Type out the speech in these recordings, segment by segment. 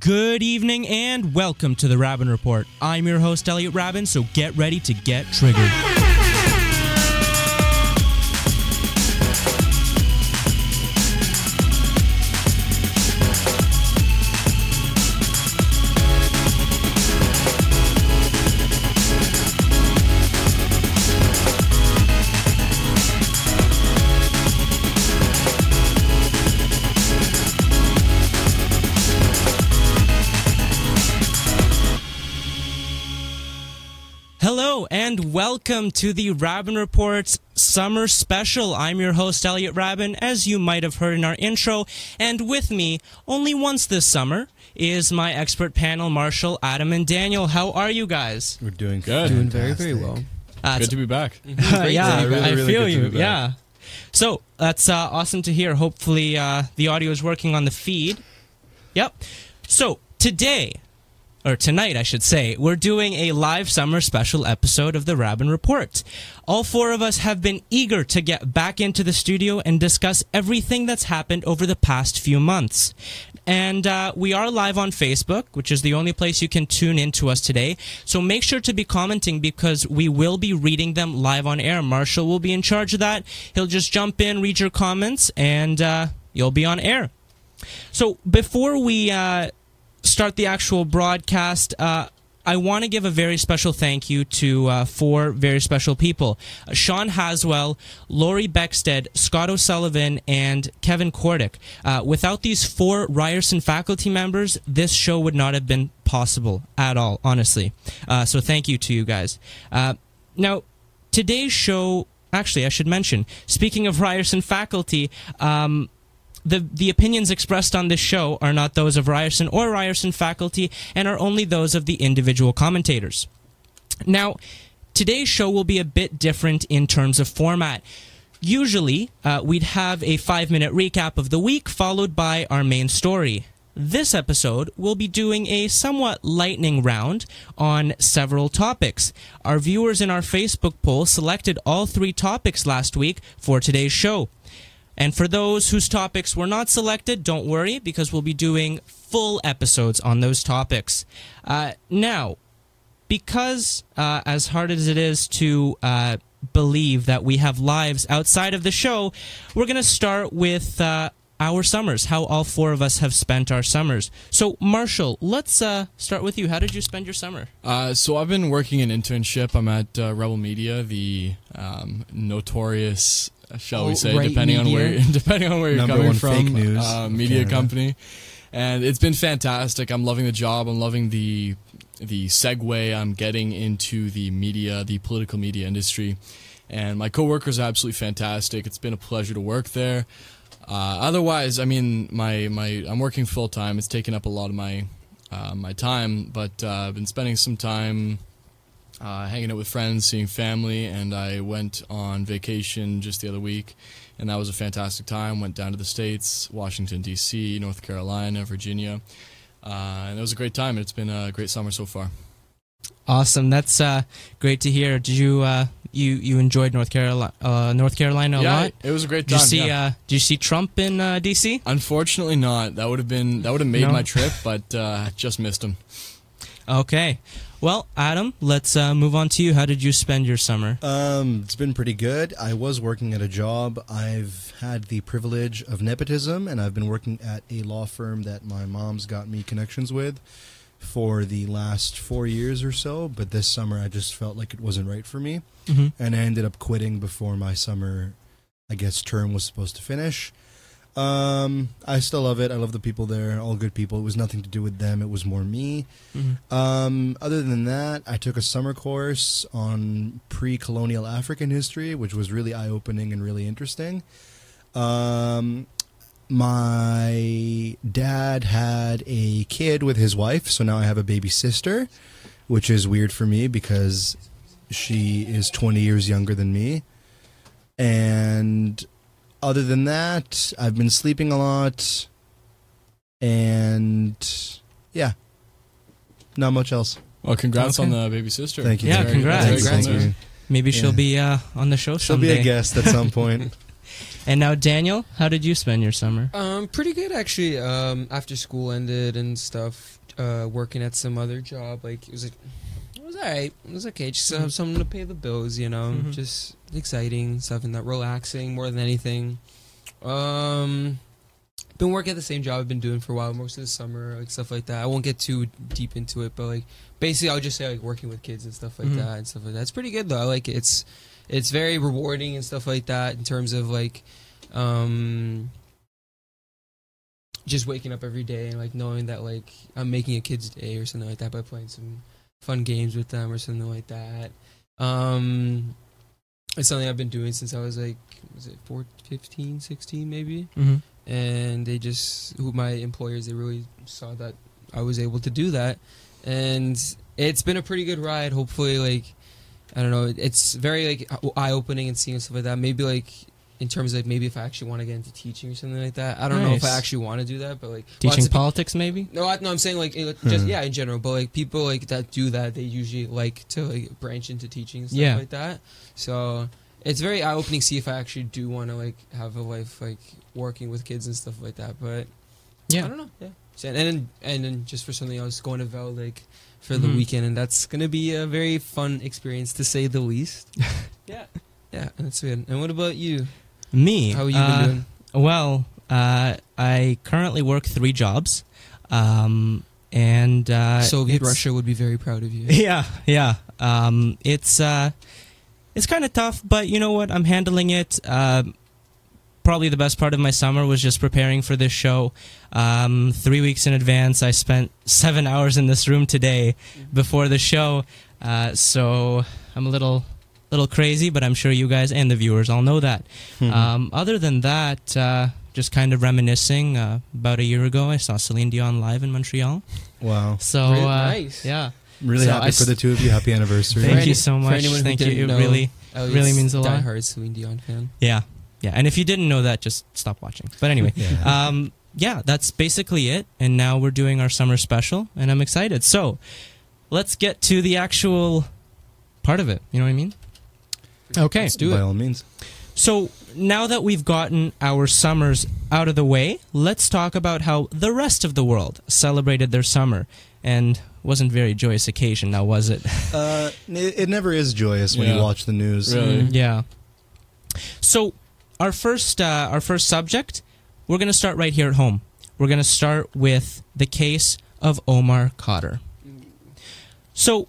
Good evening and welcome to the Raben Report. I'm your host, Elliot Raben, so get ready to get triggered. Welcome to the Raben Report's summer special. I'm your host, Elliot Raben, as you might have heard in our intro. And with me, only once this summer, is my expert panel, Marshall, Adam, and Daniel. How are you guys? We're doing Good. Doing very, very well. Uh, Good to be back. yeah, Really, I really feel you. Yeah. So that's uh, awesome to hear. Hopefully, uh, the audio is working on the feed. Yep. So today, or tonight, I should say, we're doing a live summer special episode of the Raben Report. All four of us have been eager to get back into the studio and discuss everything that's happened over the past few months. And uh, we are live on Facebook, which is the only place you can tune in to us today. So make sure to be commenting because we will be reading them live on air. Marshall will be in charge of that. He'll just jump in, read your comments, and uh, you'll be on air. So before we uh, start the actual broadcast, uh, I want to give a very special thank you to uh, four very special people uh, Sean Haswell, Laurie Beckstead, Scott O'Sullivan, and Kevin Kordick. Uh, without these four Ryerson faculty members, this show would not have been possible at all, honestly. Uh, so thank you to you guys. Uh, now, today's show, actually, I should mention, speaking of Ryerson faculty, um, the, the opinions expressed on this show are not those of Ryerson or Ryerson faculty and are only those of the individual commentators. Now, today's show will be a bit different in terms of format. Usually, uh, we'd have a five minute recap of the week followed by our main story. This episode, we'll be doing a somewhat lightning round on several topics. Our viewers in our Facebook poll selected all three topics last week for today's show. And for those whose topics were not selected, don't worry because we'll be doing full episodes on those topics. Uh, now, because uh, as hard as it is to uh, believe that we have lives outside of the show, we're going to start with uh, our summers, how all four of us have spent our summers. So, Marshall, let's uh, start with you. How did you spend your summer? Uh, so I've been working an internship. I'm at uh, Rebel Media, the um, notorious, shall we say, right depending on where depending on where you're Number coming one from, fake news uh, media Canada. company, and it's been fantastic. I'm loving the job. I'm loving the the segue I'm getting into the media, the political media industry, and my coworkers are absolutely fantastic. It's been a pleasure to work there. Uh, otherwise, I mean, my, my I'm working full time. It's taken up a lot of my uh, my time, but uh, I've been spending some time uh, hanging out with friends, seeing family, and I went on vacation just the other week, and that was a fantastic time. Went down to the states, Washington D.C., North Carolina, Virginia, uh, and it was a great time. It's been a great summer so far. Awesome. That's uh, great to hear. Did you uh, you you enjoyed North Carolina uh, North Carolina a yeah, lot? it was a great time. Did you see yeah. uh, Did you see Trump in uh, DC? Unfortunately, not. That would have been that would have made No? my trip, but uh, just missed him. Okay. Well, Adam, let's uh, move on to you. How did you spend your summer? Um, it's been pretty good. I was working at a job. I've had the privilege of nepotism, and I've been working at a law firm that my mom's got me connections with for the last four years or so. But this summer, I just felt like it wasn't right for me, Mhm. and I ended up quitting before my summer, I guess, term was supposed to finish. Um, I still love it. I love the people there. All good people. It was nothing to do with them. It was more me. Mhm. Um, other than that, I took a summer course on pre-colonial African history, which was really eye-opening and really interesting. Um, my dad had a kid with his wife, so now I have a baby sister, which is weird for me because she is 20 years younger than me. And other than that, I've been sleeping a lot. And yeah, not much else. Well, congrats Okay. on the baby sister. Thank you. Yeah, Very- congrats. very Thank you. Maybe she'll Yeah. be uh, on the show She'll someday. be a guest at some point. And now, Daniel, how did you spend your summer? Um, pretty good actually. Um, after school ended and stuff, uh, working at some other job, like it was like, it was alright. It was okay. Just to have something to pay the bills, you know. Mhm. Just exciting stuff and that relaxing more than anything. Um, been working at the same job I've been doing for a while, most of the summer, like stuff like that. I won't get too deep into it, but like basically, I'll just say like working with kids and stuff like Mhm. that and stuff like that. It's pretty good though. I like it. It's it's very rewarding and stuff like that in terms of like um just waking up every day and like knowing that like I'm making a kid's day or something like that by playing some fun games with them or something like that. Um it's something I've been doing since I was like was it 4, 15, 16 maybe? Mm-hmm. and they just who my employers they really saw that I was able to do that and it's been a pretty good ride hopefully like I don't know it's very like eye opening and seeing stuff like that maybe like in terms of like, maybe if I actually want to get into teaching or something like that I don't know if I actually want to do that but like Teaching politics, maybe? no, I, no, I'm saying like just Hmm. yeah in general, but like people like that do that, they usually like to like branch into teaching and stuff Yeah. like that. So it's very eye opening. To see if I actually do want to like have a life like working with kids and stuff like that. But yeah, I don't know. Yeah, So, and then and then just for something else, going to Vel like for the Mhm. weekend, and that's gonna be a very fun experience to say the least. yeah, yeah, that's good. And what about you? Me. How you uh, been doing? Well, uh, I currently work three jobs. Um, and uh, Soviet Russia would be very proud of you. Yeah, yeah. Um, it's uh, it's kind of tough, but you know what? I'm handling it. Um probably the best part of my summer was just preparing for this show. Um, three weeks in advance, I spent seven hours in this room today before the show. Uh, so I'm a little little crazy, but I'm sure you guys and the viewers all know that. Hmm. Um, other than that, uh, just kind of reminiscing. Uh, about a year ago, I saw Celine Dion live in Montreal. wow. So Really uh, nice. yeah. Really So happy I for s- the two of you. Happy anniversary. Thank any- you so for much. who Thank you. didn't It know- really, Elliot's Really means a lot. Diehard Celine Dion fan. yeah, yeah. And if you didn't know that, just stop watching. But anyway, Yeah. um, yeah, that's basically it. And now we're doing our summer special, and I'm excited. So let's get to the actual part of it. You know what I mean? Okay. Let's do By it. all means. So now that we've gotten our summers out of the way, let's talk about how the rest of the world celebrated their summer. And wasn't very joyous occasion, now was it? Uh, it, it never is joyous when Yeah. you watch the news. Really? Mm, yeah. So our first uh, our first subject, we're going to start right here at home. We're going to start with the case of Omar Khadr. So,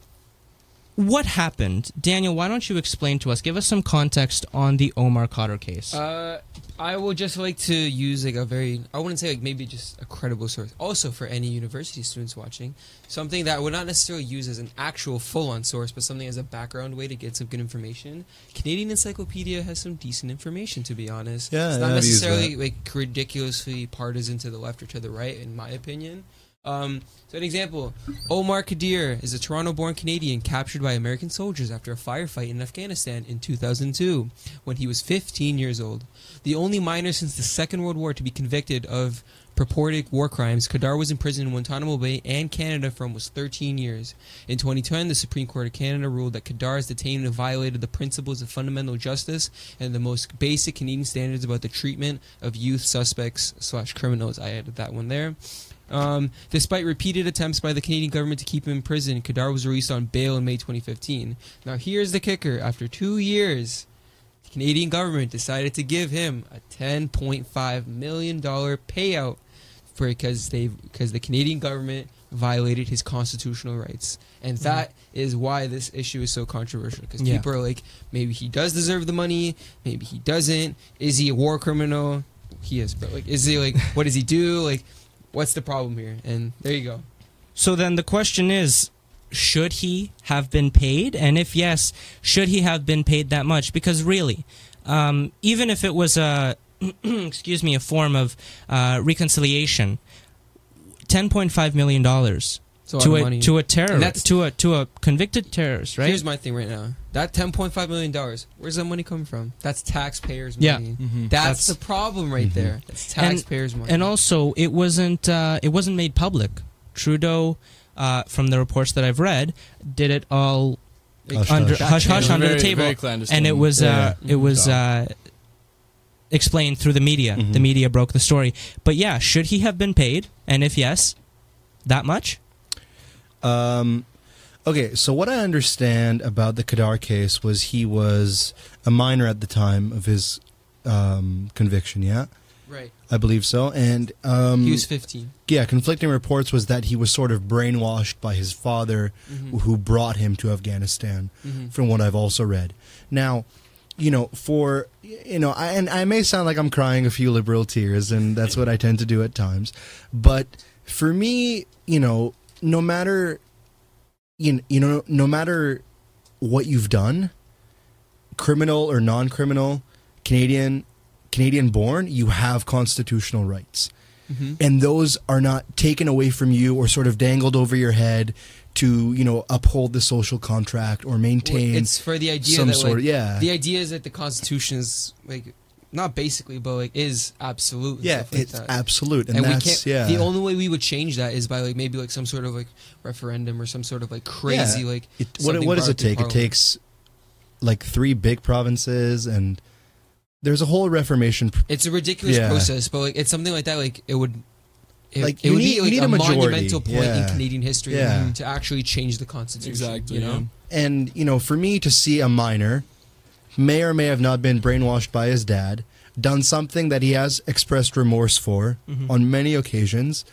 what happened, Daniel? Why don't you explain to us? Give us some context on the Omar Khadr case. Uh, I would just like to use like a very I wouldn't say like maybe just a credible source. Also for any university students watching, something that I would not necessarily use as an actual full-on source, but something as a background way to get some good information. Canadian Encyclopedia has some decent information, to be honest. Yeah, it's not I've used necessarily like ridiculously partisan to the left or to the right, in my opinion. Um, so, an example Omar Khadr is a Toronto born Canadian captured by American soldiers after a firefight in Afghanistan in 2002 when he was 15 years old. The only minor since the Second World War to be convicted of purported war crimes, Khadr was imprisoned in Guantanamo Bay and Canada for almost 13 years. In 2010, the Supreme Court of Canada ruled that Khadr's detainment violated the principles of fundamental justice and the most basic Canadian standards about the treatment of youth suspects slash criminals. I added that one there. Um, despite repeated attempts by the Canadian government to keep him in prison, Khadr was released on bail in May 2015. Now, here's the kicker: after two years, the Canadian government decided to give him a 10.5 million dollar payout for because they because the Canadian government violated his constitutional rights, and that is why this issue is so controversial. Because Yeah. people are like, maybe he does deserve the money, maybe he doesn't. Is he a war criminal? He is, but like, is he like, what does he do? Like, what's the problem here? And there you go. So then the question is should he have been paid? And if yes, should he have been paid that much? Because really, um, even if it was a excuse me, a form of uh, reconciliation, ten point five million dollars a to a to a terrorist that's- to a to a convicted terrorist, right? Here's my thing right now. That 10.5 million dollars. Where's that money coming from? That's taxpayers' Yeah. money. Mhm. That's, That's- the problem right Mhm. there. It's And- taxpayers' money. and also, it wasn't uh, it wasn't made public. Trudeau, uh, from the reports that I've read, did it all Hush, under hush. hush hush under Very- the table. very clandestine. and it was uh, Yeah. it was uh, explained through the media. Mhm. The media broke the story. But yeah, should he have been paid? And if yes, that much? Um, okay, so what I understand about the Khadr case was he was a minor at the time of his um, conviction. Yeah, Right. I believe so. And um, He was 15. yeah, conflicting reports was that he was sort of brainwashed by his father, Mhm. who brought him to Afghanistan. Mhm. From what I've also read, now. You know, for you know, I, and I may sound like I'm crying a few liberal tears, and that's what I tend to do at times. But for me, you know, no matter you, you know no matter what you've done criminal or non-criminal canadian canadian born you have constitutional rights Mhm. and those are not taken away from you or sort of dangled over your head to you know uphold the social contract or maintain it's for the idea some that sort like, of yeah the idea is that the Constitution is like not basically, but like is absolute. and yeah stuff like it's that. absolute and, and we can't. yeah The only way we would change that is by like maybe like some sort of like referendum or some sort of like crazy Yeah. like. It, what, what does it through take? It takes like three big provinces, and there's a whole reformation. pr- It's a ridiculous Yeah. process, but like it's something like that. Like it would. It, Like, it would need- be like need a, a monumental point in Canadian history Yeah. to actually change the constitution. Exactly. You know. yeah. And you know, for me to see a minor, may or may have not been brainwashed by his dad, done something that he has expressed remorse for Mhm. on many occasions,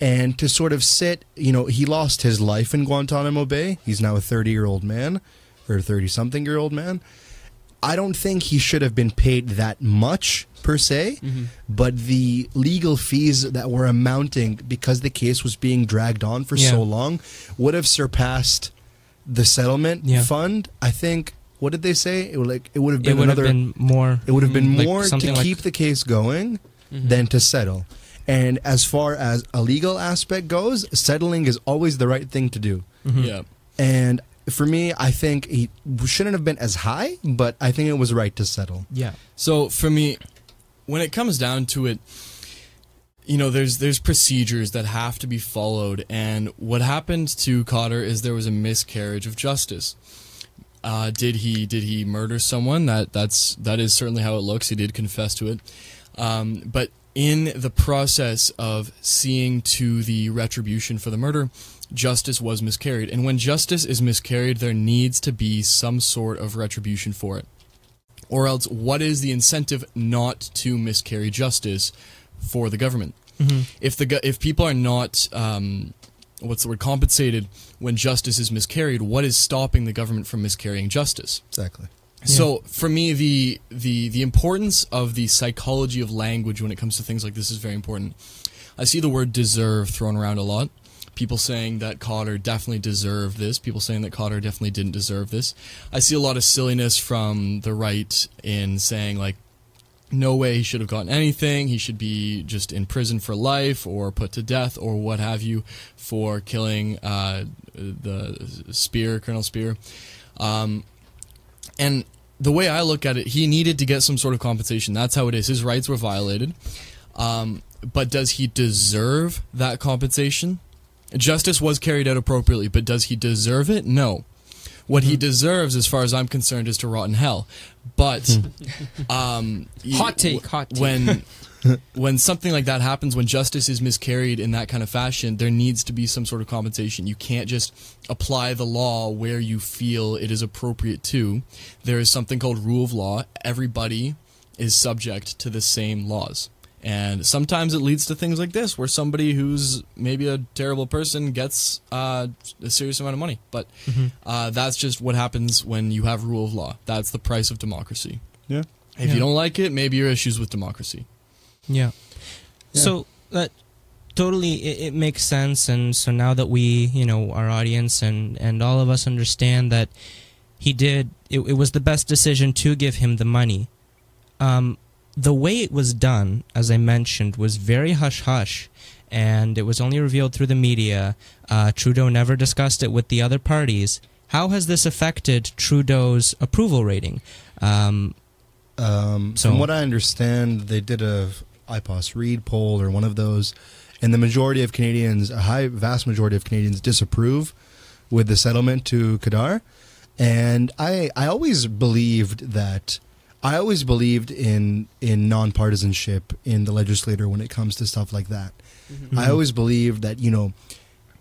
and to sort of sit, you know, he lost his life in Guantanamo Bay. He's now a 30 year old man, or 30 something year old man. I don't think he should have been paid that much per se, Mhm. but the legal fees that were amounting because the case was being dragged on for Yeah. so long would have surpassed the settlement Yeah. fund. I think. What did they say? It would like it would have It been would have another. been more. it would have been like more to something like- keep the case going Mhm. than to settle. And as far as a legal aspect goes, settling is always the right thing to do. Mhm. Yeah. And for me, I think he shouldn't have been as high, but I think it was right to settle. Yeah. So for me, when it comes down to it, you know, there's there's procedures that have to be followed, and what happened to Khadr is there was a miscarriage of justice. Uh, did he did he murder someone? That that's that is certainly how it looks. He did confess to it, um, but in the process of seeing to the retribution for the murder, justice was miscarried. And when justice is miscarried, there needs to be some sort of retribution for it or else what is the incentive not to miscarry justice for the government Mhm. if the if people are not um, what's the word compensated when justice is miscarried what is stopping the government from miscarrying justice? Exactly. so for me the the the importance of the psychology of language when it comes to things like this is very important. I see the word deserve thrown around a lot. People saying that Khadr definitely deserved this, people saying that Khadr definitely didn't deserve this. I see a lot of silliness from the right in saying like no way he should have gotten anything. He should be just in prison for life or put to death or what have you for killing uh, the Speer, Colonel Speer. Um, and the way I look at it, he needed to get some sort of compensation. That's how it is. His rights were violated. Um, but does he deserve that compensation? Justice was carried out appropriately, but does he deserve it? No. What he deserves, as far as I'm concerned, is to rot in hell. But um, y- Hot take, hot take. when when something like that happens, when justice is miscarried in that kind of fashion, there needs to be some sort of compensation. You can't just apply the law where you feel it is appropriate to. There is something called rule of law. Everybody is subject to the same laws. And sometimes it leads to things like this, where somebody who's maybe a terrible person gets uh, a serious amount of money. But uh, that's just what happens when you have rule of law. That's the price of democracy. Yeah. If Yeah. you don't like it, maybe your issues with democracy. Yeah. Yeah. So that totally it, it makes sense, and so now that we, you know, our audience and and all of us understand that he did, it, it was the best decision to give him the money. Um, the way it was done, as I mentioned, was very hush hush, and it was only revealed through the media. Uh, Trudeau never discussed it with the other parties. How has this affected Trudeau's approval rating? Um, Um, So- from what I understand, they did a Ipsos Reid poll or one of those, and the majority of Canadians, a high, vast majority of Canadians, disapprove with the settlement to Khadr. And I, I always believed that I always believed in in nonpartisanship in the legislator when it comes to stuff like that. Mhm. I always believed that you know,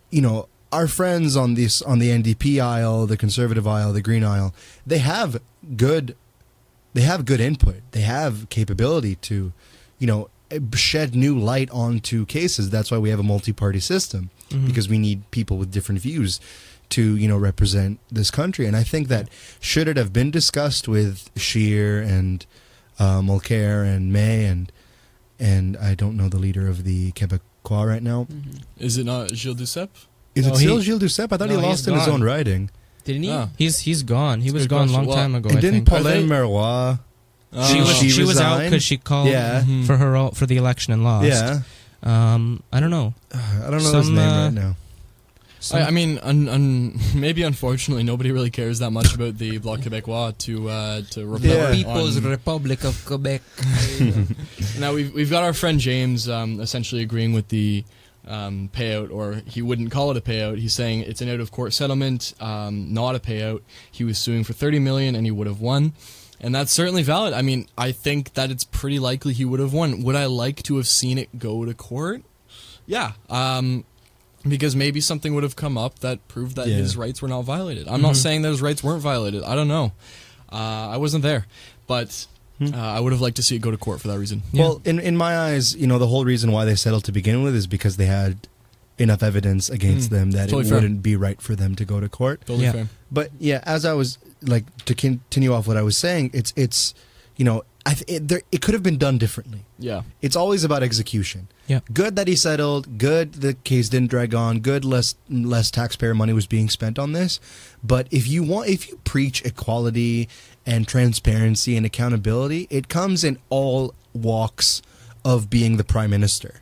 you know, our friends on this on the NDP aisle, the conservative aisle, the green aisle, they have good, they have good input. They have capability to, you know, shed new light onto cases. That's why we have a multi-party system Mhm. because we need people with different views to you know represent this country. And I think that should it have been discussed with Scheer and uh, Mulcair and May and and I don't know the leader of the Quebecois right now. Mhm. Is it not Gilles Duceppe? Is No, it still he- Gilles Duceppe? I thought No, he lost in his own riding. Didn't he? Ah. He's he's gone. He was gone a long question. time ago. and I didn't think. Pauline they- Marois? she Uh, was she she, was out because she called Yeah. Mhm. for her for the election and lost. Yeah, Um, I don't know. I don't know his name uh, right now. Some- I, I mean, un, un, maybe unfortunately, nobody really cares that much about the Bloc Québécois to uh, to Yeah. People's on- Republic of Quebec. Now we've we've got our friend James um, essentially agreeing with the um, payout, or he wouldn't call it a payout. He's saying it's an out of court settlement, um, not a payout. He was suing for thirty million, and he would have won, and that's certainly valid. I mean, I think that it's pretty likely he would have won. Would I like to have seen it go to court? Yeah, um, because maybe something would have come up that proved that Yeah. his rights were not violated. I'm not Mhm. saying that his rights weren't violated. I don't know. Uh, I wasn't there, but. Hmm. Uh, I would have liked to see it go to court for that reason. Yeah. Well, in in my eyes, you know, the whole reason why they settled to begin with is because they had enough evidence against Mm, them that totally it fair. wouldn't be right for them to go to court. Totally Yeah. fair. But yeah, as I was like to continue off what I was saying, it's it's you know, th- it, there, it could have been done differently. Yeah. It's always about execution. Yeah. Good that he settled. Good the case didn't drag on. Good less less taxpayer money was being spent on this. But if you want, if you preach equality and transparency and accountability, it comes in all walks of being the prime minister.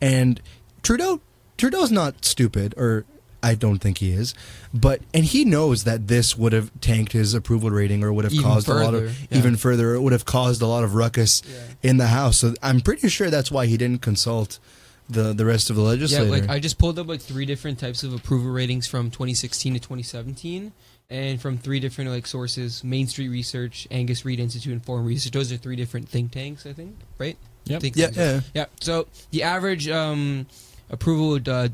And Trudeau Trudeau's not stupid, or I don't think he is. But and he knows that this would have tanked his approval rating, or would have Even caused a lot of yeah. even further. It would have caused a lot of ruckus Yeah. in the House. So I'm pretty sure that's why he didn't consult the the rest of the legislature. Yeah, legislature. like I just pulled up like three different types of approval ratings from 2016 to 2017, and from three different like sources: Main Street Research, Angus Reid Institute, and Forum Research. Those are three different think tanks, I think, right? Yep. Think yeah, yeah. Yeah. So the average um, approval uh,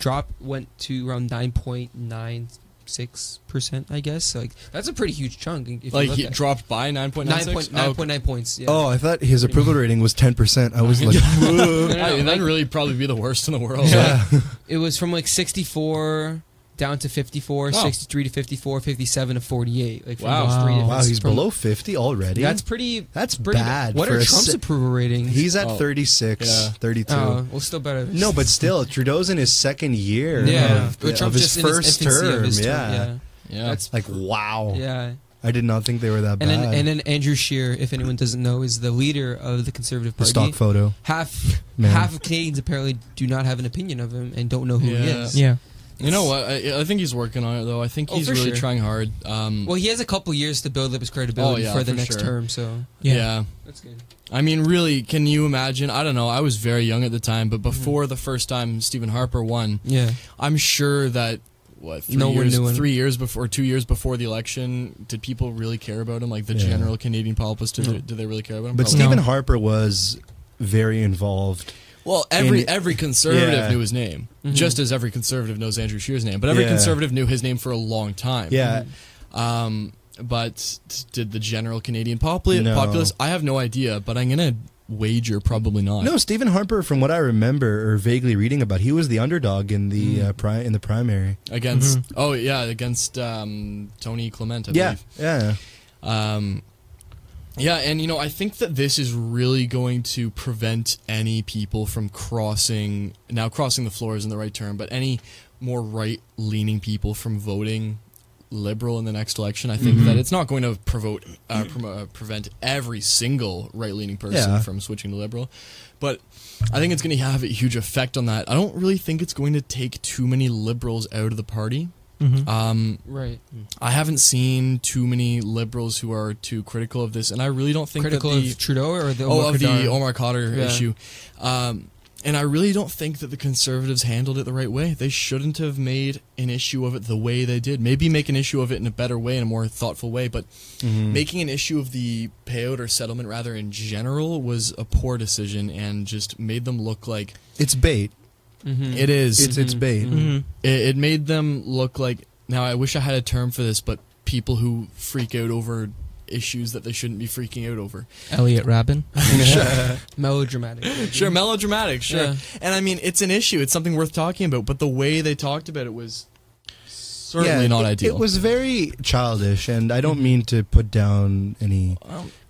drop went to around 9.96 percent, I guess. So, like that's a pretty huge chunk. If you Like look he at dropped by 9.96? nine point nine oh, point nine points. Yeah. Oh, I thought his approval rating was ten percent. I was like, No, no, no, I mean, like- that'd really probably be the worst in the world. yeah. It was from like 64 down to 54, Wow. 63 to 54, 57 to 48. Like from Wow. those three Wow. he's from- below fifty already. That's pretty. that's pretty bad. What are Trump's se- approval ratings? He's at Oh. 36, Yeah. 32. Oh, well, still better. No, but still, Trudeau's in his second year yeah, of, but of his just first in his term. of his yeah. term. Yeah. That's like wow. yeah. I did not think they were that And bad. then and then Andrew Scheer, if anyone doesn't know, is the leader of the Conservative the Party. stock photo. Half Man. half of Canadians apparently do not have an opinion of him and don't know who he is. yeah. You know what? I, I think he's working on it, though. I think Oh, he's for really sure. trying hard. Um, Well, he has a couple years to build up his credibility Oh, yeah, for the for next sure. term, so Yeah. yeah. that's good. I mean, really, can you imagine? I don't know. I was very young at the time, but before the first time Stephen Harper won, Yeah. I'm sure that what three No years, knew three years before, two years before the election, did people really care about him? Like the Yeah. general Canadian populace, did, No. they, did they really care about him? But Probably Stephen No. Harper was very involved. Well, every every conservative Yeah. knew his name, Mhm. just as every conservative knows Andrew Scheer's name. But every Yeah. conservative knew his name for a long time. Yeah, Um, but did the general Canadian popula- No. populace? I have no idea, but I'm gonna wager probably not. No, Stephen Harper, from what I remember or vaguely reading about, he was the underdog in the Mm. uh, pri- in the primary. against Mhm. oh yeah against um, Tony Clement. I Yeah, believe. yeah. Um, yeah, and you know, I think that this is really going to prevent any people from crossing now crossing the floor isn't the right term, but any more right leaning people from voting liberal in the next election. I think Mhm. that it's not going to provoke uh, prom- uh, prevent every single right leaning person Yeah. from switching to liberal, but I think it's going to have a huge effect on that. I don't really think it's going to take too many liberals out of the party. Mm-hmm. Um, Right. I haven't seen too many liberals who are too critical of this, and I really don't think Critical that the of Trudeau or the oh Omar of the Omar Khadr Yeah. issue. Um, and I really don't think that the conservatives handled it the right way. They shouldn't have made an issue of it the way they did. Maybe make an issue of it in a better way, in a more thoughtful way. But Mm-hmm. making an issue of the payout or settlement, rather in general, was a poor decision and just made them look like It's bait. Mm-hmm. it is. It's it's bait. Mhm. it, it made them look like now i wish i had a term for this but people who freak out over issues that they shouldn't be freaking out over Elliot Raben. melodramatic. sure melodramatic sure Yeah. and i mean it's an issue it's something worth talking about but the way they talked about it was certainly Yeah, not it, ideal It was very childish, and I don't mean to put down any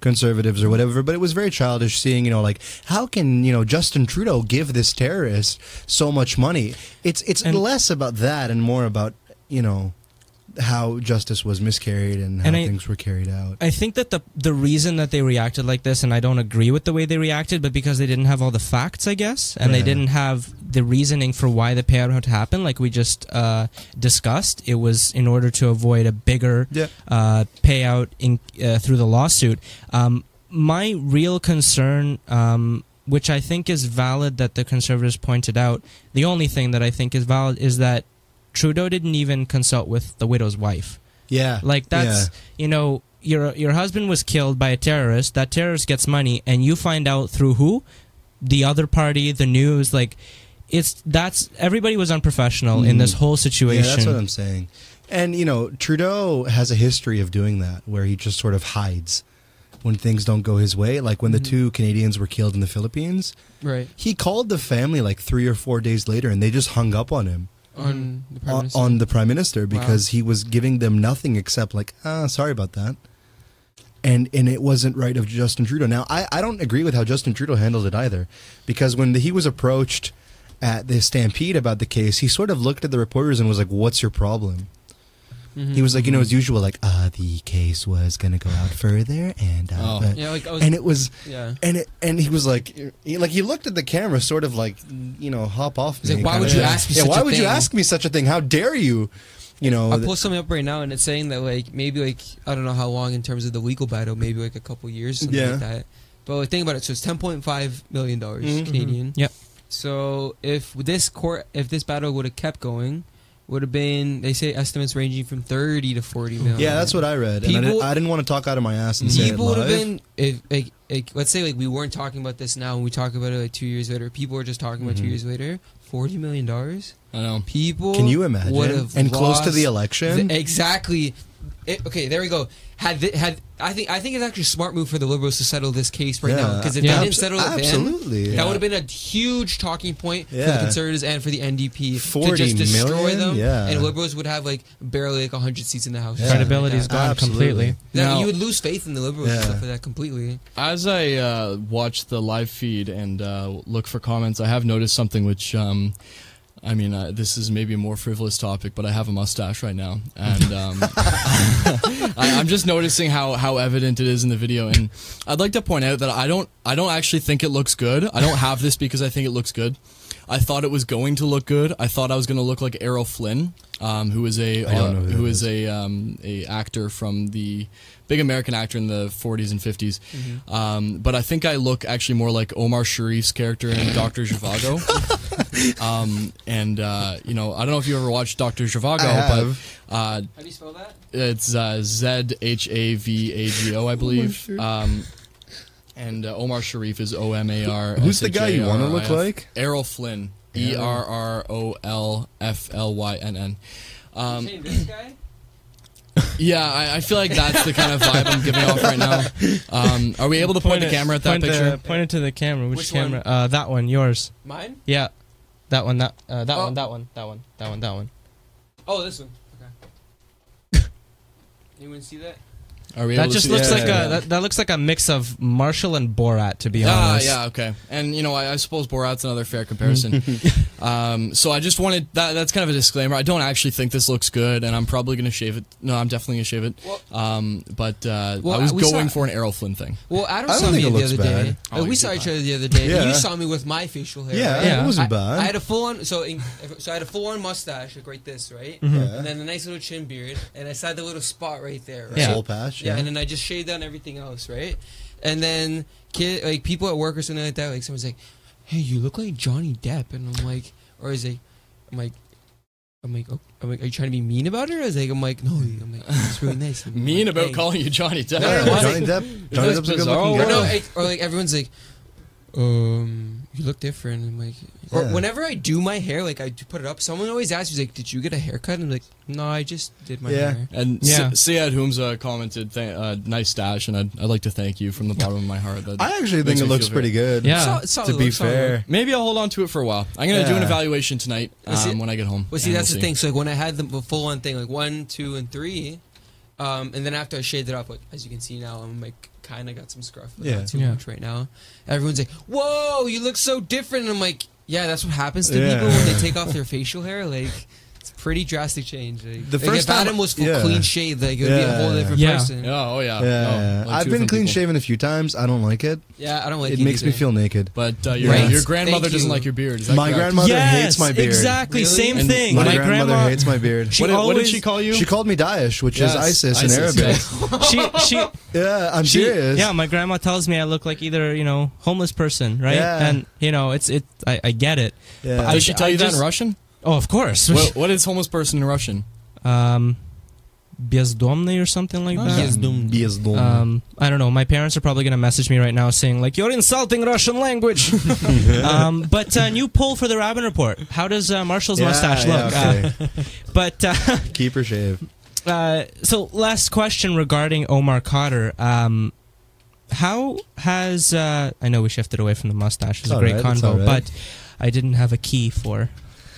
conservatives or whatever, but it was very childish seeing, you know, like how can you know Justin Trudeau give this terrorist so much money? It's it's And- less about that and more about you know how justice was miscarried and how And I- things were carried out. I think that the the reason that they reacted like this, and I don't agree with the way they reacted, but because they didn't have all the facts, I guess, and they didn't have the reasoning for why the payout had to happen, like we just uh, discussed. It was in order to avoid a bigger Yeah. uh, payout in, uh, through the lawsuit. Um, my real concern, um, which I think is valid, that the conservatives pointed out, the only thing that I think is valid is that Trudeau didn't even consult with the widow's wife. Yeah, Like that's you know your your husband was killed by a terrorist. That terrorist gets money, and you find out through who? The other party, the news. Like it's that's everybody was unprofessional in this Mm. whole Yeah, situation. that's what I'm saying. And you know, Trudeau has a history of doing that, where he just sort of hides when things don't go his way. Like when the Mhm. two Canadians were killed in the Philippines, Right. he called the family like three or four days later, and they just hung up on him On the prime minister. on the prime minister Wow. because he was giving them nothing except like, ah, sorry about that. And and it wasn't right of Justin Trudeau. Now I, I don't agree with how Justin Trudeau handled it either, because when he was approached at the Stampede about the case, he sort of looked at the reporters and was like, "What's your problem?" Mhm. He was like, you know, as usual, like, uh, the case was going to go out further, and uh, Oh. but- Yeah, like I was. and it was, yeah. and it, and he was like, he, like he looked at the camera, sort of like, you know, hop off. He's like, me "Why would you ask me Yeah, such why a would you thing?" ask me such a thing? How dare you? You know, I th- pulled something up right now, and it's saying that like maybe like I don't know how long in terms of the legal battle, maybe like a couple years, something Yeah. like that. But like, think about it. So it's ten point five million dollars Mhm. Canadian. Yep. So if this court, if this battle would have kept going, would have been they say estimates ranging from thirty to forty million. yeah, that's what I read. and I People- didn't, I didn't want to talk out of my ass and say it People would have been if like, like let's say like we weren't talking about this now and we talk about it like two years later. People are just talking about two Mhm. years later. Forty million dollars. i know People Can you imagine? would have And close to the election. the- exactly. It, okay, there we go. Had th- had I think I think it's actually a smart move for the liberals to settle this case right now because if Yeah. they didn't settle it then, absolutely. that would have been a huge talking point for the conservatives and for the NDP to just destroy million? them. Yeah. And liberals would have like barely like hundred seats in the house. Yeah. Credibility is like gone Absolutely. completely. Then Now- you would lose faith in the liberals Yeah. stuff for that completely. As I uh, watch the live feed and uh, look for comments, I have noticed something which, um, I mean, uh, this is maybe a more frivolous topic, but I have a mustache right now, and um, I, I'm just noticing how, how evident it is in the video. And I'd like to point out that I don't I don't actually think it looks good. I don't have this because I think it looks good. I thought it was going to look good. I thought I was going to look like Errol Flynn, um, who is a uh, who who that is is. a um, a actor from the big American actor in the 40s and 50s. Mm-hmm. Um, but I think I look actually more like Omar Sharif's character in Doctor Zhivago. um, and uh, you know, I don't know if you ever watched Doctor Zhivago, I have. but uh, How do you spell that? it's uh, Z H A V A G O, I believe. Um, and uh, Omar Sharif is O M A R. Who's the guy you want to look S H A R I F. like? Errol Flynn. E R R O L F L Y N N. Um, saying this guy? Yeah, I, I feel like that's the kind of vibe I'm giving off right now. Um, are we able to point, the it- camera at that point picture? The, point it to the camera. Which, Which one? camera? Uh, that one. Yours. Mine? Yeah. That one. That. Uh, that Oh. one. That one. That one. That one. That one. Oh, this one. Okay. Anyone see that? Are we That able just see looks the- like Yeah. a that, that looks like a mix of Marshall and Borat, to be honest. Ah, honest. yeah, okay. And you know, I, I suppose Borat's another fair comparison. um, so I just wanted that. That's kind of a disclaimer. I don't actually think this looks good, and I'm probably going to shave it. No, I'm definitely going to shave it. Well- um, but uh, Well, I was we going saw- for an Errol Flynn thing. Well, Adam I don't saw think me it the looks other day. bad. Oh, we saw each other the other day. Yeah. You saw me with my facial hair. Yeah, right? Yeah. it wasn't I, bad. I had a full on so in, so I had a full on mustache like right this right, Mhm. Yeah. and then a nice little chin beard, and I had the little spot right there. Right? Yeah. Soul patch. Yeah, Yeah. and then I just shaved down everything else, right? And then kid like people at work or something like that, like someone's like, "Hey, you look like Johnny Depp," and I'm like, or is like, I'm like. I'm like, oh, I'm like, are you trying to be mean about it? Or is like, I'm like, no, I'm like, it's really nice. I'm Mean like, about "Hey." calling you Johnny Depp. No, no, no, Johnny Depp. Johnny That's Depp's a good bizarre. looking Or no, it, or like everyone's like, um, you look different. I'm like, or Yeah. whenever I do my hair, like I put it up. Someone always asks me, like, did you get a haircut? And I'm like, no, I just did my Yeah. hair. And Yeah. yeah. Sayed Humza commented, th- uh, "Nice stash," and I'd, I'd like to thank you from the bottom of my heart. That I actually think it looks pretty very- good. Yeah. Sol- solid to be look, solid fair. Maybe I'll hold on to it for a while. I'm gonna do an evaluation tonight Well, see- um, when I get home. Well, see, that's we'll the thing. So like when I had the full on thing, like one, two, and three, um, and then after I shaved it up, like as you can see now, I'm like kind of got some scruff, but Yeah. not too Yeah. much right now. Everyone's like, "Whoa, you look so different." And I'm like, "Yeah, that's what happens to Yeah. people when they take off their facial hair. Like, it's pretty drastic change. Like, The like, first if time- Adam was full yeah. clean shaved, like it would be a whole different Yeah. person. Yeah, oh yeah. Yeah, No, like I've been clean people. shaven a few times. I don't like it. Yeah, I don't like it it makes me feel naked. But uh, your, Right. your grandmother Thank doesn't you. like your beard. Is that My correct? grandmother yes, hates my beard. exactly. Really? Same And thing. My, My, grandmother grandma hates my beard. She What, did- what did she call you? She called me Daesh, which Yes, is ISIS, in Arabic. she she Yeah, I'm she, serious. Yeah, my grandma tells me I look like either you know homeless person, right? And you know it's it. I, I get it. Yeah. But I- Did she tell you that in Russian? Oh, of course. what, what is homeless person in Russian? Um, бездомный or something like ah. that. Бездомный. Um, I don't know. My parents are probably going to message me right now saying like, "You're insulting Russian language." um, but uh, new poll for the Raben Report. How does uh, Marshall's yeah, mustache yeah, look? Okay. Uh, but uh, keep her shave. Uh, so, last question regarding Omar Khadr. Um, how has uh, I know we shifted away from the mustache? It it's a great right, convo, right. but I didn't have a key for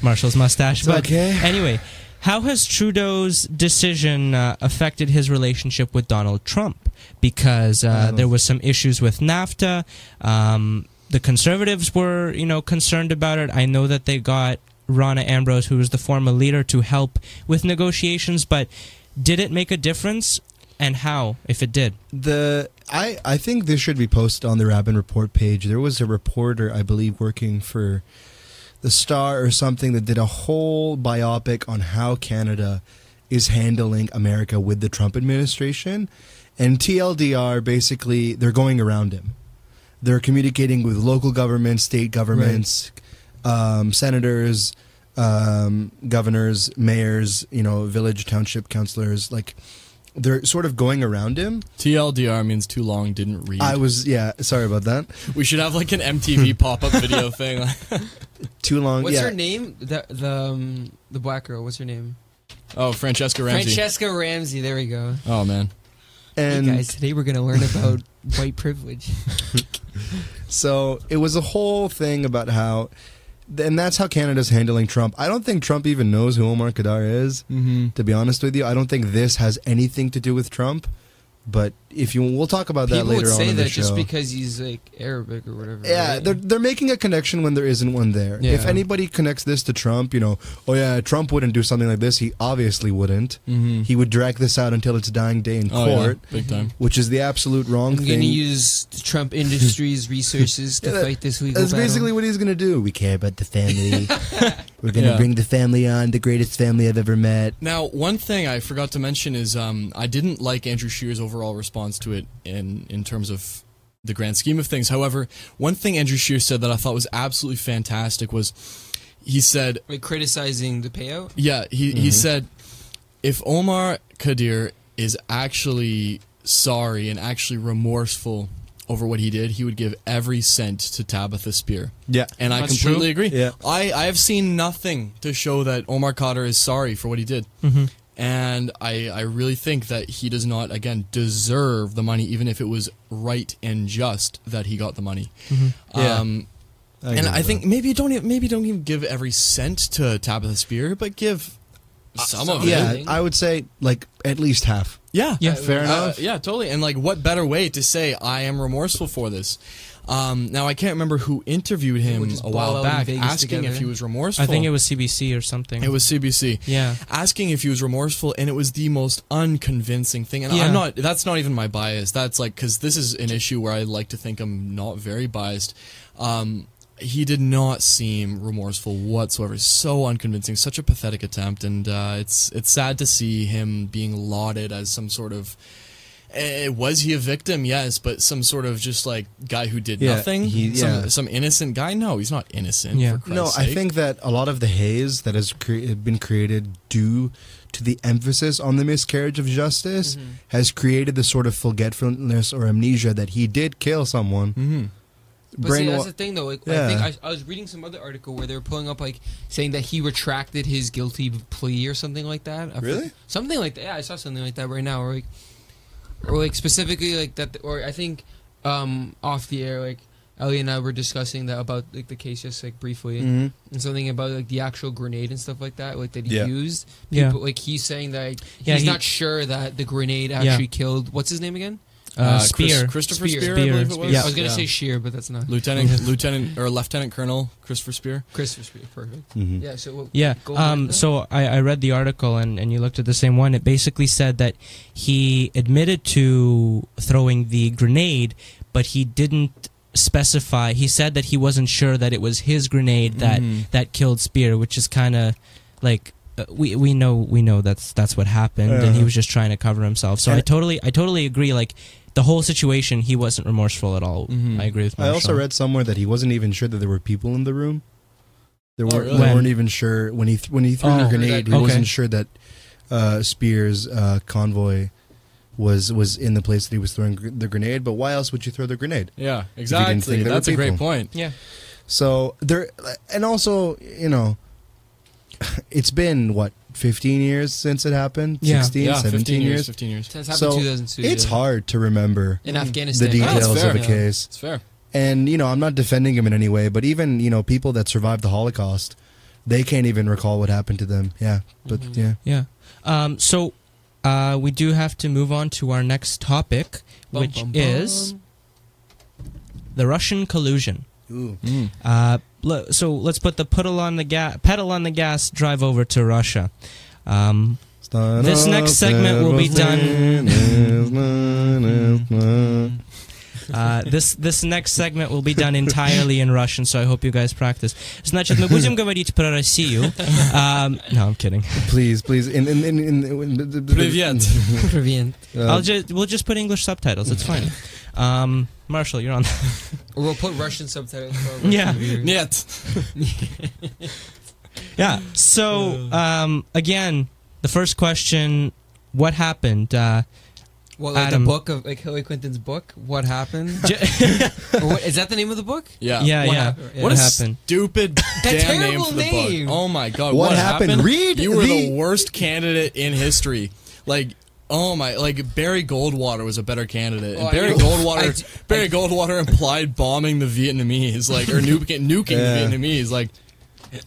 Marshall's mustache. It's but okay. anyway, how has Trudeau's decision uh, affected his relationship with Donald Trump? Because uh, there was some issues with NAFTA. Um, the conservatives were, you know, concerned about it. I know that they got Rona Ambrose, who was the former leader, to help with negotiations. But did it make a difference? And how, if it did? The I I think this should be posted on the Raben Report page. There was a reporter, I believe, working for the Star or something that did a whole biopic on how Canada is handling America with the Trump administration. And TLDR basically they're going around him. They're communicating with local governments, state governments, um, senators, um, governors, mayors, you know, village, township councilors. Like they're sort of going around him. TLDR means too long, didn't read. I was yeah, sorry about that. we should have like an MTV pop up video thing. Too long. What's yeah. her name? The the um, the black girl. What's her name? oh, Franchesca Ramsey. Franchesca Ramsey. There we go. oh man. And hey guys, today we're gonna learn about white privilege. so it was a whole thing about how and that's how Canada's handling Trump. I don't think Trump even knows who Omar Khadr is, Mm-hmm. to be honest with you. I don't think this has anything to do with Trump. But if you we'll talk about that People later would on say in the that just because he's like Arabic or whatever. Yeah, right? they're they're making a connection when there isn't one there. Yeah. If anybody connects this to Trump, you know, oh yeah, Trump wouldn't do something like this. He obviously wouldn't. Mm-hmm. He would drag this out until its dying day in oh, court, yeah, big time. which is the absolute wrong I'm thing. gonna use Trump Industries resources to Yeah, that- fight this legal That's battle. basically what he's going to do. We care about the family. We're going to Yeah. bring the family on, the greatest family I've ever met. Now, one thing I forgot to mention is um, I didn't like Andrew Scheer's overall response to it in in terms of the grand scheme of things. However, one thing Andrew Scheer said that I thought was absolutely fantastic was he said, like criticizing the payout. yeah, he, he said, if Omar Khadr is actually sorry and actually remorseful over what he did, he would give every cent to Tabitha Speer. Yeah. And I completely true. agree. Yeah. I, I have seen nothing to show that Omar Khadr is sorry for what he did. Mm-hmm. And I, I really think that he does not, again, deserve the money, even if it was right and just that he got the money. Yeah. Um, and I with think that. maybe don't even, maybe don't even give every cent to Tabitha Speer, but give some of Yeah, it. Yeah, I would say like at least half. Yeah, Yeah, fair Uh, enough. yeah, totally. And like, what better way to say I am remorseful for this? Um, now I can't remember who interviewed him a while back, asking together. if he was remorseful. I think it was CBC or something. It was CBC. Yeah. asking if he was remorseful and it was the most unconvincing thing and Yeah. i'm not that's not even my bias that's like because this is an issue where i like to think i'm not very biased um, he did not seem remorseful whatsoever so unconvincing such a pathetic attempt and uh, it's it's sad to see him being lauded as some sort of Eh, was he a victim? Yes, but some sort of just like guy who did Yeah, nothing. he- some, yeah. some innocent guy. No, he's not innocent. Yeah. for No, Christ's I think that a lot of the haze that has cre- been created due to the emphasis on the miscarriage of justice Mm-hmm. has created the sort of forgetfulness or amnesia that he did kill someone. Mhm. But see, that's the thing, though. Like, Yeah. I think I, I was reading some other article where they were pulling up, like, saying that he retracted his guilty plea or something like that. I Really? Something like that. Yeah, I saw something like that right now. Or like, or like specifically like that. Or I think um off the air, like Ellie and I were discussing that about like the case just like briefly, Mhm. and something about like the actual grenade and stuff like that, like that he Yeah. used. Yeah. People, like he's saying that Yeah, he's he- not sure that the grenade Yeah. actually killed. What's his name again? Uh, Chris- Speer. Christopher Speer. Speer, I Speer. believe it was. Yeah. I was gonna Yeah. say Scheer, but that's not Lieutenant, Lieutenant, or Lieutenant Colonel Christopher Speer. Christopher Speer. Perfect. Mhm. Yeah. So Yeah. Go ahead, Um, then. so I, I read the article and, and you looked at the same one. It basically said that he admitted to throwing the grenade, but he didn't specify. He said that he wasn't sure that it was his grenade that Mhm. that killed Speer, which is kind of like uh, we we know we know that's that's what happened, and he was just trying to cover himself. So I totally I totally agree. Like the whole situation, he wasn't remorseful at all. Mhm. I agree with. That. I also read somewhere that he wasn't even sure that there were people in the room. There Oh, were really? they weren't even sure when he th- when he threw Oh. the grenade. He Okay. wasn't sure that uh, Speer's uh, convoy was was in the place that he was throwing gr- the grenade. But why else would you throw the grenade? Yeah, didn't exactly. think That's were a great point. Yeah. So there, and also you know, it's been what fifteen years since it happened. Yeah. 16, yeah, 17 15 years. years. 15 years. It's happened So, 2002. It's yeah. hard to remember in Afghanistan. the details fair. of a Yeah. case. It's fair. And you know, I'm not defending him in any way, but even you know, people that survived the Holocaust, they can't even recall what happened to them. Yeah, but Mhm. yeah, Yeah. Um, so uh, we do have to move on to our next topic, Bum, which bum, bum. is the Russian collusion. Ooh. Mm. Uh, le- so let's put the pedal on the gas, pedal on the gas, drive over to Russia. Um, This next segment will be done. uh, this this next segment will be done entirely in Russian, so I hope you guys practice. Значит, мы будем говорить про Россию. Um, no, I'm kidding. please, please. In, in, in, in, in, Привет. Brilliant. Uh, I'll just we'll just put English subtitles. It's fine. Um, Marshall, you're on. we'll put Russian subtitles. For yeah. Yet. yeah. So um, again, the first question: What happened? Uh, what, like Adam. the book of like Hillary Clinton's book? What happened? what, is that the name of the book? Yeah, yeah, what yeah. Happened? What, what happened? stupid damn name for the name. book! Oh my god, what, what happened? happened? Read you were the... the worst candidate in history. Like Oh my! Like Barry Goldwater was a better candidate, and Oh, Barry know. Goldwater, I d- Barry Goldwater implied bombing the Vietnamese, like or nuking, nuking Yeah. the Vietnamese. Like,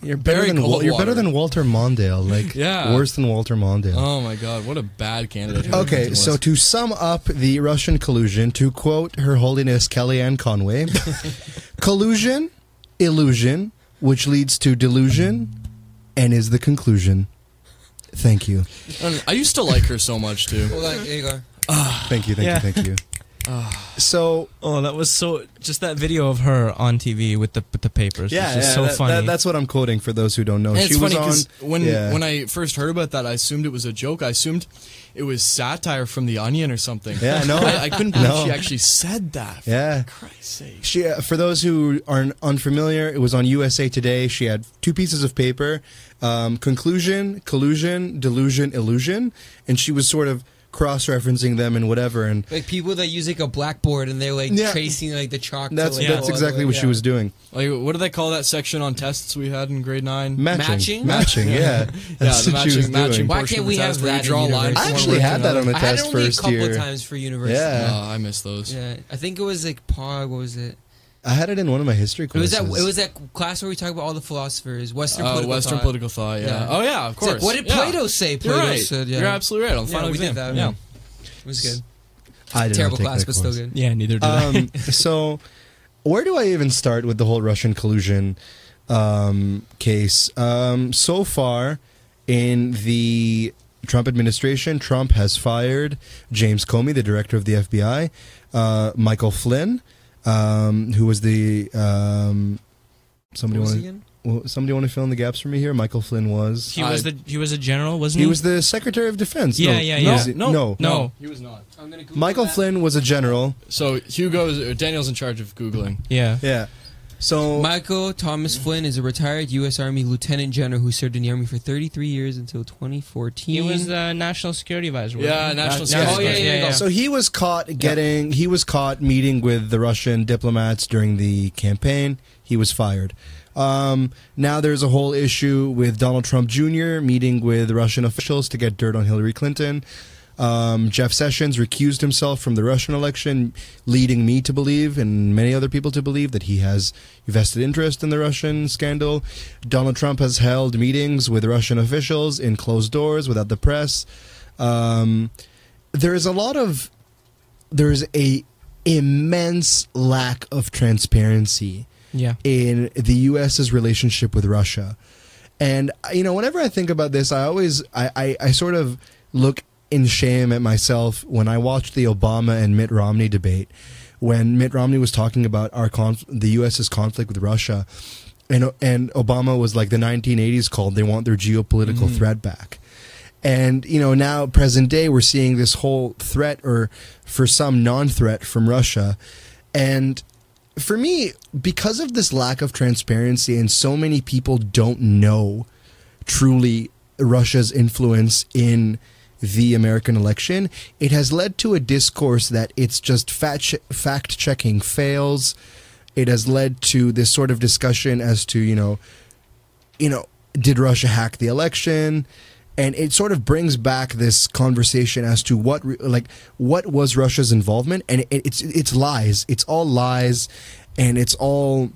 You're better Barry than Wal- you're better than Walter Mondale. Like Yeah. worse than Walter Mondale. oh my god, what a bad candidate! Okay, so to sum up the Russian collusion, to quote Her Holiness Kellyanne Conway, collusion, illusion, which leads to delusion, and is the conclusion. Thank you. And I used to like her so much too. Hold on, there you go. Thank you, thank Yeah. you, thank you. so Oh, that was so. Just that video of her on TV with the with the papers. yeah, was just yeah, so that- funny. that- that's what I'm quoting for those who don't know. And she it's was funny on because when yeah. when I first heard about that, I assumed it was a joke. I assumed it was satire from The Onion or something. Yeah, no. I, I couldn't believe No. she actually said that. For Yeah. Christ's sake. She, uh, for those who are unfamiliar, it was on USA Today. She had two pieces of paper: um, conclusion, collusion, delusion, illusion, and she was sort of cross-referencing them and whatever. And Like people that use like a blackboard and they're like Yeah. tracing like the chalk. to, that's like, that's go all the exactly way- what she was doing. Like, what do they call that section on tests we had in grade nine? Matching, Matching? matching. Yeah, yeah, that's the what she was matching, matching doing. Why can't we have test where you that in draw lines. I actually had that another. on the I had it test only a first couple year. times for university. Yeah. Oh, I missed those. Yeah, I think it was like Pog. What was it? I had it in one of my history It was courses. that. It was that class where we talk about all the philosophers, Western Uh, political Western thought. political thought. Yeah. Yeah. Oh yeah, of It's like, course. what did Yeah. Plato say? You're Plato right. said, yeah. You're absolutely right. On Yeah, final we did exam. that. Yeah. It was good. I did not Terrible take class, that but still course. good. yeah, neither did I. Um, so, where do I even start with the whole Russian collusion um, case? Um, so far, in the Trump administration, Trump has fired James Comey, the director of the FBI, uh, Michael Flynn, um, who was the um, somebody What was wanted well, somebody want to fill in the gaps for me here? Michael Flynn was. He was I- the he was a general, wasn't he? He was the Secretary of Defense. Yeah, no, yeah, no, yeah. was he- No, no, no. he was not. I'm gonna Michael that. Flynn was a general. So Hugo's or Daniel's in charge of googling. Yeah. Yeah. So Michael Thomas Flynn is a retired U.S. Army lieutenant general who served in the army for 33 years until 2014. He was the national security advisor. Yeah, he? national security Oh, yeah, yeah, yeah. So he was caught getting. He was caught meeting with the Russian diplomats during the campaign. He was fired. Um, now there's a whole issue with Donald Trump Jr. meeting with Russian officials to get dirt on Hillary Clinton. Um, Jeff Sessions recused himself from the Russian election, leading me to believe and many other people to believe that he has vested interest in the Russian scandal. Donald Trump has held meetings with Russian officials in closed doors without the press. Um, there is a lot of there is a immense lack of transparency Yeah. in the U.S.'s relationship with Russia. And you know, whenever I think about this, I always I, I, I sort of look in shame at myself when I watched the Obama and Mitt Romney debate, when Mitt Romney was talking about our conf- the U.S.'s conflict with Russia, and and Obama was like the 1980s called they want their geopolitical mm. threat back. And you know now present day we're seeing this whole threat or for some non-threat from Russia and for me because of this lack of transparency and so many people don't know truly Russia's influence in the American election, it has led to a discourse that it's just fact fact checking fails. It has led to this sort of discussion as to you know, you know, did Russia hack the election? And it sort of brings back this conversation as to what like what was Russia's involvement, and it, it's it's lies. It's all lies, and it's all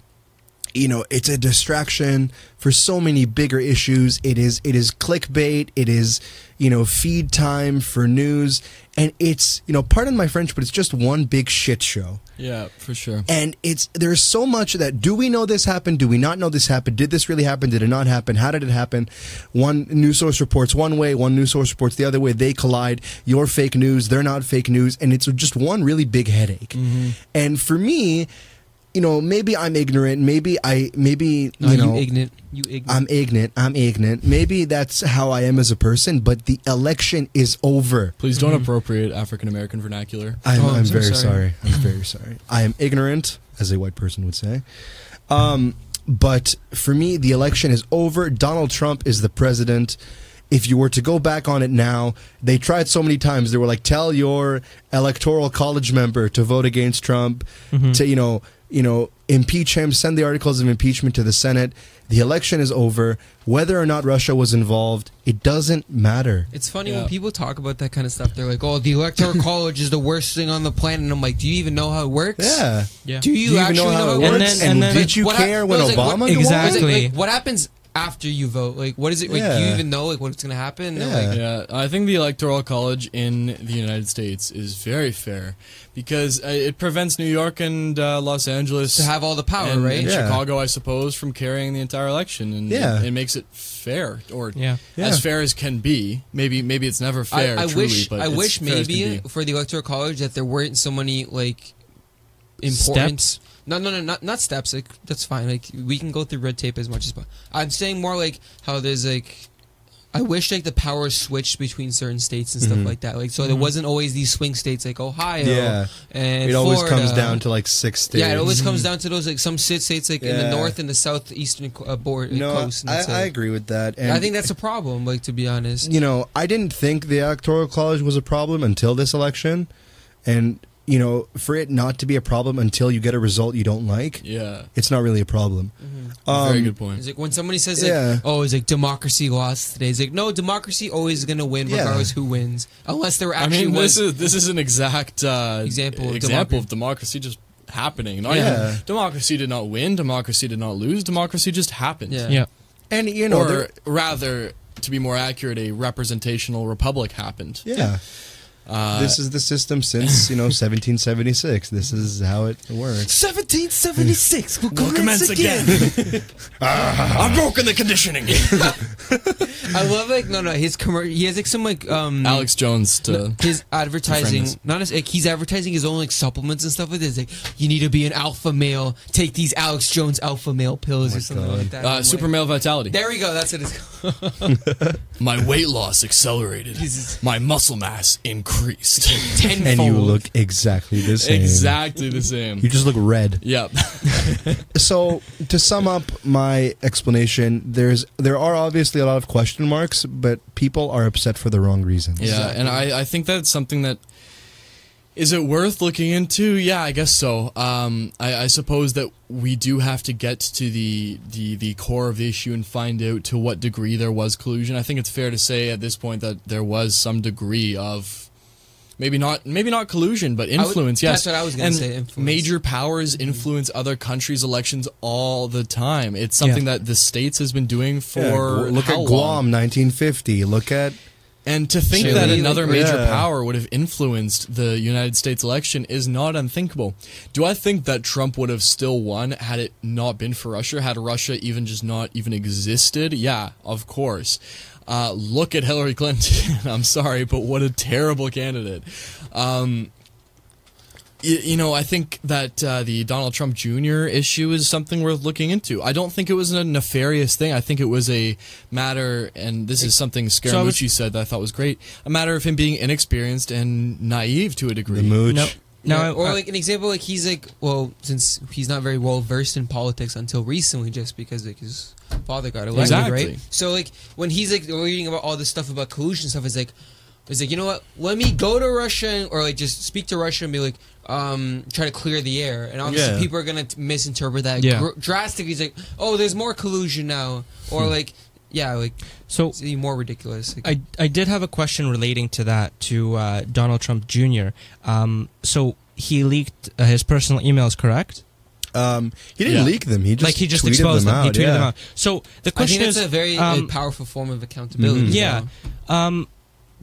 you know it's a distraction for so many bigger issues it is it is clickbait it is you know feed time for news. And it's you know pardon my french but it's just one big shit show. Yeah, for sure. and it's there's so much that do we know this happened? Do we not know this happened? Did this really happen? Did it not happen? How did it happen? One news source reports one way one news source reports the other way. They collide. You're fake news they're not fake news. And it's just one really big headache. Mm-hmm. And for me you know maybe i'm ignorant maybe i maybe No, you you, know ignorant. You ignorant. I'm ignorant. I'm ignorant. Maybe that's how I am as a person, but the election is over. Please don't appropriate African American vernacular. I'm, Oh, I'm I'm so very sorry. sorry. I'm very sorry. I am ignorant, as a white person would say. Um, but for me, the election is over. Donald Trump is the president. If you were to go back on it now, they tried so many times. They were like, tell your electoral college member to vote against Trump, to you know, you know, impeach him, send the articles of impeachment to the Senate. The election is over. Whether or not Russia was involved, it doesn't matter. It's funny Yeah. when people talk about that kind of stuff. They're like, "Oh, the electoral college is the worst thing on the planet." And I'm like, "Do you even know how it works? Yeah. Yeah. Do you, Do you even actually know how it And works? then- and and then- did you What care no, when it's like, Obama? what- Exactly. Like, like, what happens after you vote? Like, what is it? Like, do you even know like what's gonna happen? Yeah. Like, Yeah, I think the electoral college in the United States is very fair because uh, it prevents New York and uh, Los Angeles to have all the power, and, right? and Yeah. Chicago, I suppose, from carrying the entire election, and Yeah. it, it makes it fair or Yeah. Yeah. as fair as can be. Maybe maybe it's never fair. I, I truly, wish but I it's wish fair maybe for the electoral college that there weren't so many like important Steps? No, no, no, not not steps. Like that's fine. Like we can go through red tape as much as. possible. I'm saying more like how there's like. I wish like the power switched between certain states and stuff Mhm. like that. Like so, there Mhm. wasn't always these swing states like Ohio. Yeah. and It always Florida. comes down to like six states. Yeah, it always comes down to those like some sit- states like in the north and the southeastern uh, board no, coast. And I, I agree with that. And I think that's a problem. Like to be honest. you know, I didn't think the electoral college was a problem until this election, and you know, for it not to be a problem until you get a result you don't like, Yeah, it's not really a problem. Um, very good point. It's like when somebody says like, Yeah. "Oh, it's like democracy lost today." It's like, no, democracy always is gonna win Yeah. regardless who wins, unless there I actually mean, was. this is this is an exact uh, Example of example democracy. of democracy just happening. Not Yeah. even, democracy did not win. Democracy did not lose. Democracy just happened. Yeah. Yeah. And you know, or rather, to be more accurate, a representational republic happened. yeah. Uh, this is the system since you know 1776. This is how it works. 1776 will will commence again. I've broken the conditioning. I love like no no his commer- he has like some like um Alex Jones to his advertising not as like he's advertising his own like supplements and stuff like this like you need to be an alpha male take these Alex Jones alpha male pills Oh or something God. like that uh, super like, male vitality. there we go that's what it's called My weight loss accelerated. Jesus. My muscle mass increased. Tenfold And you look exactly the same. exactly the same. You just look red. Yep. So to sum up my explanation, there's there are obviously a lot of question marks, but people are upset for the wrong reasons. Yeah, and I, I think that's something that is it worth looking into? Yeah, I guess so. Um, I, I suppose that we do have to get to the, the the core of the issue and find out to what degree there was collusion. I think it's fair to say at this point that there was some degree of maybe not maybe not collusion, but would- influence. yes, that's what I was gonna say, influence. Major powers mm-hmm. influence other countries' elections all the time. It's something that the states has been doing for Yeah, look how at long? Guam, 1950. Look at And to think Chile, that like- another major Yeah. power would have influenced the United States election is not unthinkable. Do I think that Trump would have still won had it not been for Russia? Had Russia even just not even existed? Yeah, of course. Uh, look at Hillary Clinton. I'm sorry, but what a terrible candidate. Um, you, you know, I think that uh, the Donald Trump Jr. issue is something worth looking into. I don't think it was a nefarious thing. I think it was a matter, and this is something Scaramucci I was- said that I thought was great, a matter of him being inexperienced and naive to a degree. the mooch. No. Now, Yeah, or I- like an example, like he's like, well, since he's not very well versed in politics until recently, just because like his father got elected, Exactly. right? So like when he's like reading about all this stuff about collusion stuff, it's like, it's like you know what? Let me go to Russia or like just speak to Russia and be like, um, try to clear the air, and obviously Yeah. people are gonna misinterpret that Yeah. gr- drastically. He's like, oh, there's more collusion now, or like, yeah, like so it's even more ridiculous. Like, I, I did have a question relating to that to uh, Donald Trump Jr. Um, so he leaked uh, his personal emails, correct? Um, he didn't Yeah. leak them. He just like he just tweeted exposed them. them. He tweeted yeah. them out. So the I question think is, that's a very um, powerful form of accountability. Mhm. Yeah. um,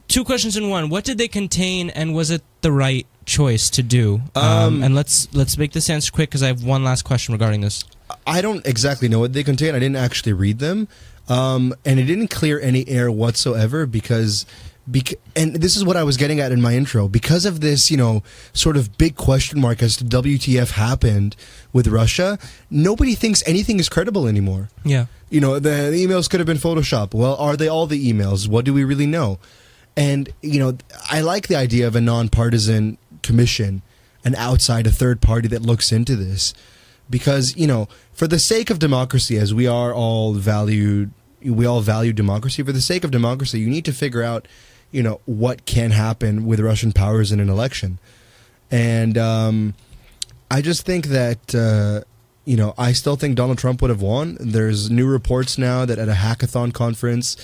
two questions in one. What did they contain, and was it the right choice to do? Um, Um, and let's let's make this answer quick because I have one last question regarding this. I don't exactly know what they contain. I didn't actually read them, um, and it didn't clear any air whatsoever because, bec- and this is what I was getting at in my intro. Because of this, you know, sort of big question mark as to WTF happened with Russia, nobody thinks anything is credible anymore. Yeah. You know, the, the emails could have been Photoshop. Well, are they all the emails? What do we really know? And you know, I like the idea of a nonpartisan commission, an outside, a third party that looks into this, because you know, for the sake of democracy, as we are all valued, we all value democracy. For the sake of democracy, you need to figure out, you know, what can happen with Russian powers in an election, and um, I just think that. Uh, you know, I still think Donald Trump would have won. There's new reports now that at a hackathon conference,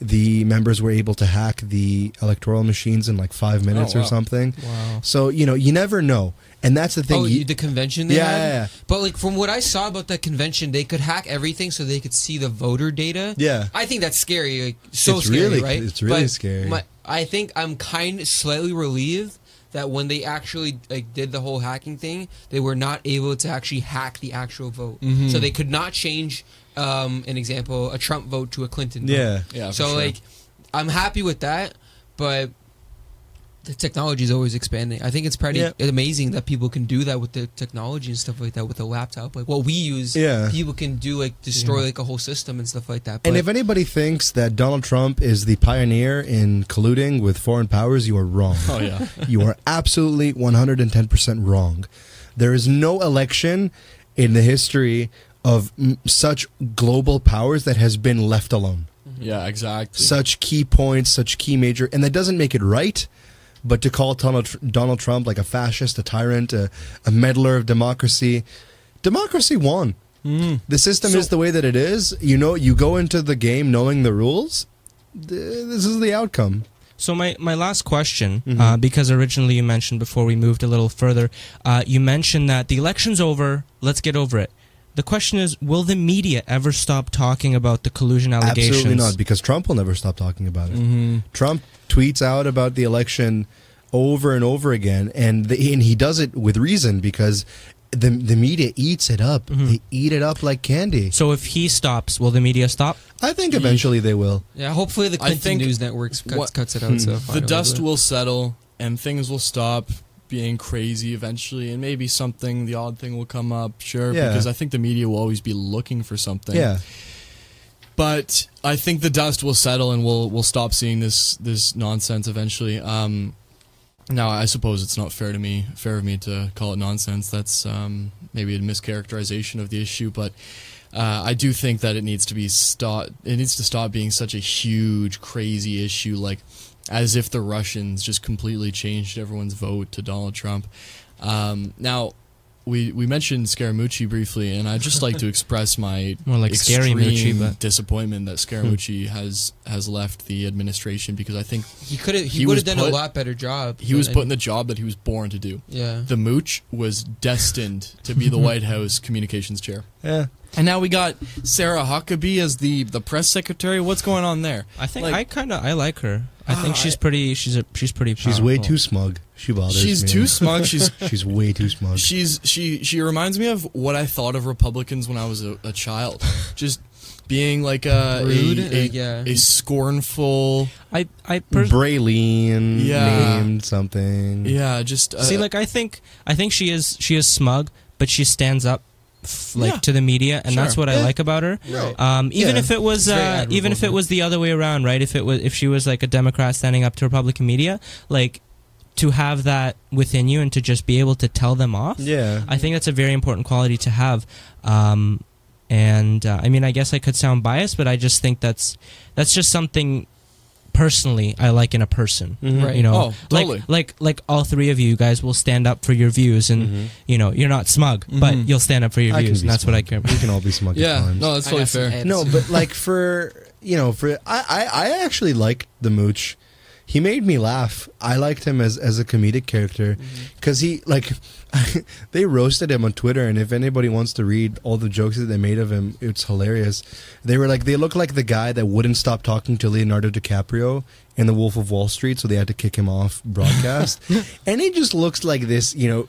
the members were able to hack the electoral machines in like five minutes Oh, or something. Wow. So you know, you never know, and that's the thing. Oh, you, the convention they yeah, had? yeah, yeah. But like from what I saw about that convention, they could hack everything so they could see the voter data. Yeah. I think that's scary. Like so It's scary, really- right? it's really But scary. My, I think I'm kind of slightly relieved that when they actually like did the whole hacking thing, they were not able to actually hack the actual vote. Mm-hmm. So they could not change um, an example, a Trump vote to a Clinton vote. Yeah. Yeah, So sure. like, I'm happy with that, but the technology is always expanding. I think it's pretty Yeah. amazing that people can do that with the technology and stuff like that with a laptop. Like what we use, Yeah. people can do like destroy like a whole system and stuff like that. And if anybody thinks that Donald Trump is the pioneer in colluding with foreign powers, you are wrong. Oh yeah. you are absolutely 110% wrong. There is no election in the history of such global powers that has been left alone. Yeah, exactly. Such key points, such key major, and that doesn't make it right. But to call Donald, Trump like a fascist, a tyrant, a, a meddler of democracy, democracy won. The system So- is the way that it is. You know, you go into the game knowing the rules. This is the outcome. So my, my last question, Mhm. uh, because originally you mentioned before we moved a little further, uh, you mentioned that the election's over. Let's get over it. The question is, will the media ever stop talking about the collusion allegations? Absolutely not, because Trump will never stop talking about it. hmm Trump tweets out about the election over and over again, and the, and he does it with reason because the the media eats it up. Mm-hmm. They eat it up like candy. So if he stops, will the media stop? I think eventually they will. Yeah, hopefully the I Clinton News Networks cuts, what- cuts it out. Hmm. So the dust will settle and things will stop being crazy eventually and maybe something the odd thing will come up sure Yeah. because i think the media will always be looking for something Yeah, but i think the dust will settle and we'll we'll stop seeing this this nonsense eventually um now i suppose it's not fair to me fair of me to call it nonsense that's um maybe a mischaracterization of the issue but uh, I do think that it needs to be stop. It needs to stop being such a huge, crazy issue, like as if the Russians just completely changed everyone's vote to Donald Trump. Um, now, we we mentioned Scaramucci briefly, and I'd just like to express my More like extreme Moochie, but- disappointment that Scaramucci has has left the administration because I think he could have he, he would have done put- a lot better job. he was and- put in the job that he was born to do. yeah. The Mooch was destined to be the White House communications chair. yeah. And now we got Sarah Huckabee as the the press secretary. What's going on there? I think Like- I kind of I like her. I think Ah, she's I- pretty. She's a she's pretty. She's way too smug. She bothers She's me. too smug. She's She's way too smug. she's she she reminds me of what I thought of Republicans when I was a, a child. Just being like a Rude, a, a, uh, yeah. a scornful. I I pers- Braylene Yeah. named something. Yeah, just uh, see like I think I think she is she is smug, but she stands up f- like Yeah. to the media, and that's Sure. what I like about her. Right. Um, even Yeah. if it was, uh, even if it was the other way around, right? If it was, if she was like a Democrat standing up to Republican media, like to have that within you and to just be able to tell them off. Yeah. I think that's a very important quality to have. Um, and uh, I mean, I guess I could sound biased, but I just think that's that's just something personally I like in a person. Mhm. Right. You know, Oh, totally. like like like all three of you guys will stand up for your views, and Mhm. you know you're not smug, but Mhm. you'll stand up for your I views, and that's what I smug. care. about. We can all be smug at yeah. times. No, that's totally fair. No, but like for you know, for I, I, I actually like the mooch. He made me laugh. I liked him as as a comedic character mm-hmm. because he like they roasted him on Twitter, and if anybody wants to read all the jokes that they made of him, it's hilarious. They were like they look like the guy that wouldn't stop talking to Leonardo DiCaprio in The Wolf of Wall Street, so they had to kick him off broadcast. and he just looks like this, you know,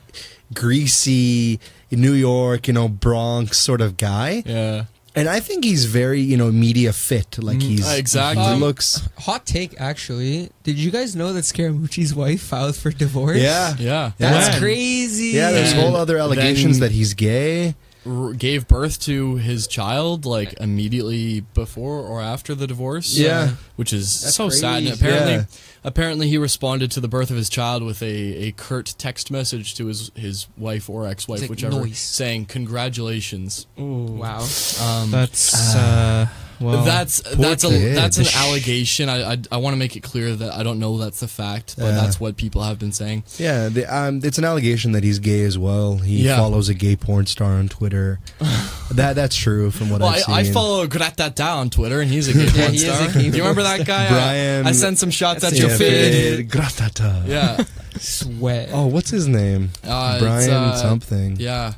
greasy New York, you know, Bronx sort of guy. Yeah. And I think he's very, you know, media fit. Like he's Uh, exactly. He Um, looks. Hot take, actually. Did you guys know that Scaramucci's wife filed for divorce? Yeah, Yeah. That's When? crazy. yeah. There's And whole other allegations that he's gay. R- gave birth to his child like immediately before or after the divorce. Yeah. which is That's so sad. And crazy. apparently, Yeah. Apparently he responded to the birth of his child with a, a curt text message to his his wife or ex wife, It's like, whichever, "Nice." saying congratulations. Wow. Um, That's uh, well, that's that's a kid. that's an allegation. I I, I want to make it clear that I don't know that's the fact, but Yeah. that's what people have been saying. Yeah, the, um, it's an allegation that he's gay as well. He Yeah. follows a gay porn star on Twitter. that that's true from what Well, I've I, I follow Gratata on Twitter, and he's a gay porn a star. gay Do you remember that guy? I- Brian- I, sent some shots at your feed. Gratata. Yeah. Sweat. Oh, what's his name? Uh, Brian uh, something. Yeah.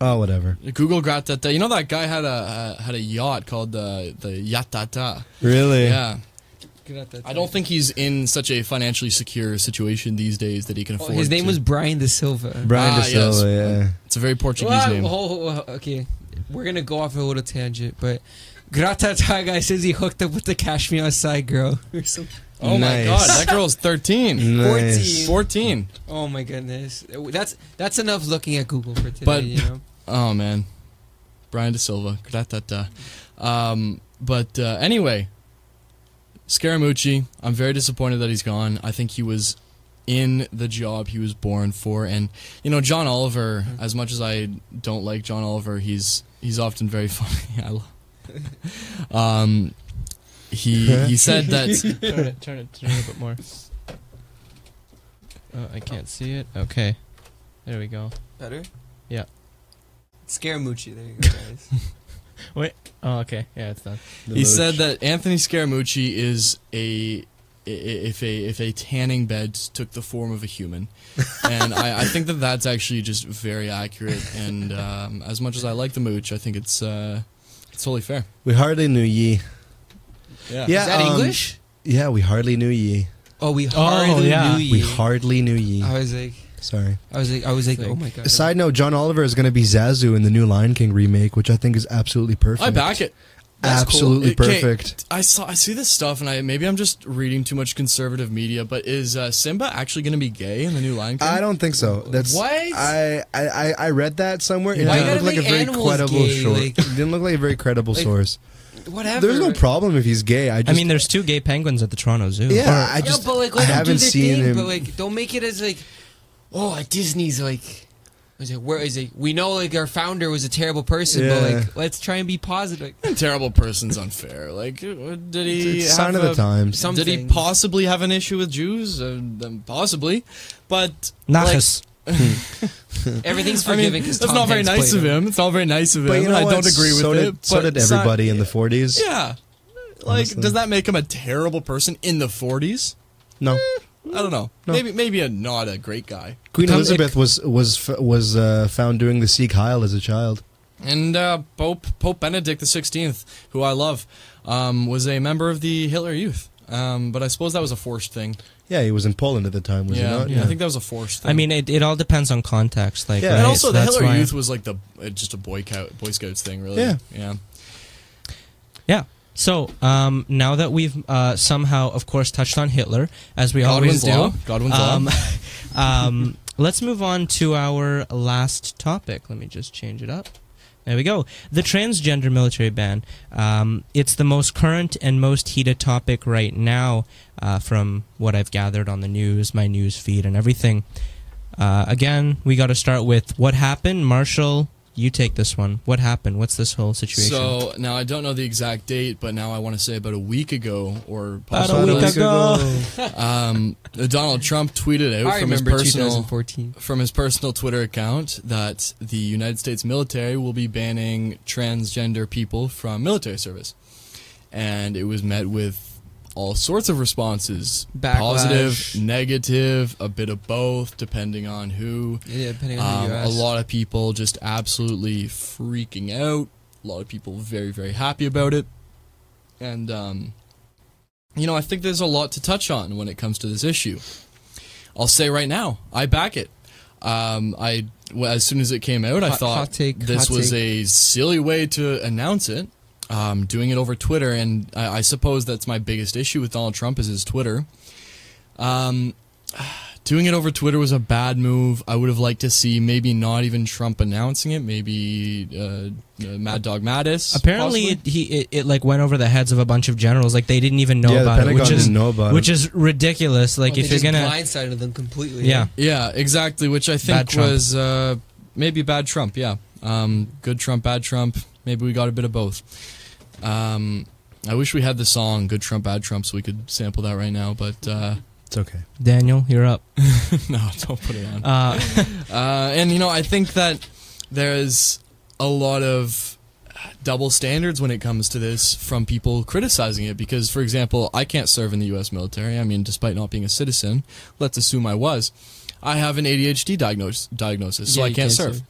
Oh, whatever. Google Gratata. You know that guy had a uh, had a yacht called the the Yatata. Really? Yeah. I don't think he's in such a financially secure situation these days that he can Oh, afford. his name to- was Brian De Silva. Brian Ah, De Silva. yes. Yeah. It's a very Portuguese Well, name. ho- ho- ho- okay, we're gonna go off a little tangent, but Gratata guy says he hooked up with the Cash Me Outside girl or something. Oh my god, that girl's 13. Nice. 14. Oh my goodness, that's that's enough looking at Google for today. But- you know, Oh man. Brian De Silva. Gratata. Um, but uh, anyway, Scaramucci, I'm very disappointed that he's gone. I think he was in the job he was born for and you know John Oliver as much as I don't like John Oliver he's he's often very funny I lo- um he he said that turn it, turn it, turn it a bit more. Oh, I can't see it. Okay, there we go. better. Yeah. Scaramucci. There you go, guys. Wait. Oh, okay, yeah, it's done. he said that Anthony Scaramucci is a i- i- if a if a tanning bed took the form of a human, and I, I think that that's actually just very accurate. And um, as much as I like the mooch, I think it's uh, it's totally fair. We hardly knew ye. Yeah. Yeah. Is that um, English? Yeah, we hardly knew ye. Oh, we hardly yeah. knew ye. We hardly knew ye. I was like, Sorry. I was like, I was like, oh my god. Side note: John Oliver is going to be Zazu in the new Lion King remake, which I think is absolutely perfect. I back it. That's. Absolutely Okay, perfect. I saw I see this stuff and I maybe I'm just reading too much conservative media, but is uh, Simba actually going to be gay in the new Lion King? I don't think so. That's What? I I, I, I read that somewhere. It Why didn't look like a very credible gay, source. like- it didn't look like a very credible Like, source. Whatever. There's no problem if he's gay. I just I mean, there's two gay penguins at the Toronto Zoo. yeah. Or- I just yeah, but like, I them do haven't their seen thing, him. But like, don't make it as like, oh, at Disney's like. Is it, where is it? We know like our founder was a terrible person, Yeah. but like let's try and be positive. A terrible person's unfair. Like, uh, did he it's sign have of the a- times. Some did he possibly have an issue with Jews? Uh, um, possibly, but like, Nachas. Everything's I mean, forgiven because that's not very nice of him. It's not very nice of him. But you know I what? don't agree with so it. Did, so but did it's not- everybody in the 40s. Yeah, like, Honestly. does that make him a terrible person in the 40s? No. I don't know. No. Maybe, maybe a not a great guy. Queen Come- Elizabeth was was was uh, found doing the Sieg Heil as a child. And uh, Pope Pope Benedict the Sixteenth, who I love, um, was a member of the Hitler Youth. Um, but I suppose that was a forced thing. Yeah, he was in Poland at the time, was yeah, he not? I think that was a forced thing. I mean, it, it all depends on context. Like, Yeah. right? and also So the that's Hitler why- Youth was like the uh, just a boy Scout Boy Scouts thing, really. Yeah. yeah. Yeah. So um, now that we've uh, somehow, of course, touched on Hitler, as we always Godwin's law. do, Godwin's um, law. um, let's move on to our last topic. Let me just change it up. There we go. The transgender military ban. Um, it's the most current and most heated topic right now, uh, from what I've gathered on the news, my news feed, and everything. Uh, again, we got to start with what happened. Marshall, you take this one. What happened? What's this whole situation? So now I don't know the exact date, but now I want to say about a week ago or About a week ago. um, Donald Trump tweeted out I from his personal from his personal Twitter account that the United States military will be banning transgender people from military service. And it was met with all sorts of responses Backlash. positive, negative, a bit of both, depending on who. Yeah, depending on Um, who you a lot of people just absolutely freaking out. A lot of people very, very happy about it. And, um, you know, I think there's a lot to touch on when it comes to this issue. I'll say right now, I back it. Um, I well, as soon as it came out, I thought take, this was take. a silly way to announce it. Um, doing it over Twitter, and I, I suppose that's my biggest issue with Donald Trump is his Twitter. Um, doing it over Twitter was a bad move. I would have liked to see maybe not even Trump announcing it. Maybe uh, uh, Mad Dog Mattis. Apparently, it, he it, it like went over the heads of a bunch of generals. Like they didn't even know yeah, the about it, Pentagon which is didn't know about which it. is ridiculous. Like Well, if they you're just gonna, blindsided them completely. yeah, Yeah, exactly. Which I think was uh, maybe bad Trump. Yeah, um, good Trump, bad Trump. Maybe we got a bit of both. Um, I wish we had the song "Good Trump, Bad Trump" so we could sample that right now. But uh, It's okay. Daniel, you're up. no, don't put it on. Uh, Uh, and you know, I think that there's a lot of double standards when it comes to this from people criticizing it. Because, for example, I can't serve in the U.S. military. I mean, despite not being a citizen, let's assume I was. I have an ADHD diagnos- diagnosis, so Yeah, I can't can't serve.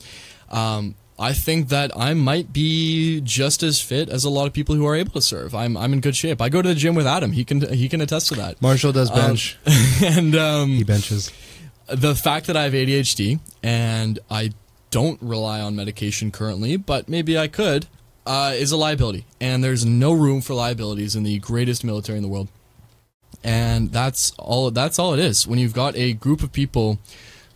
Um, I think that I might be just as fit as a lot of people who are able to serve. I'm I'm in good shape. I go to the gym with Adam. He can he can attest to that. Marshall does Um, bench. and um, he benches. the fact that I have ADHD and I don't rely on medication currently, but maybe I could, uh, is a liability. And there's no room for liabilities in the greatest military in the world. And that's all. That's all it is. When you've got a group of people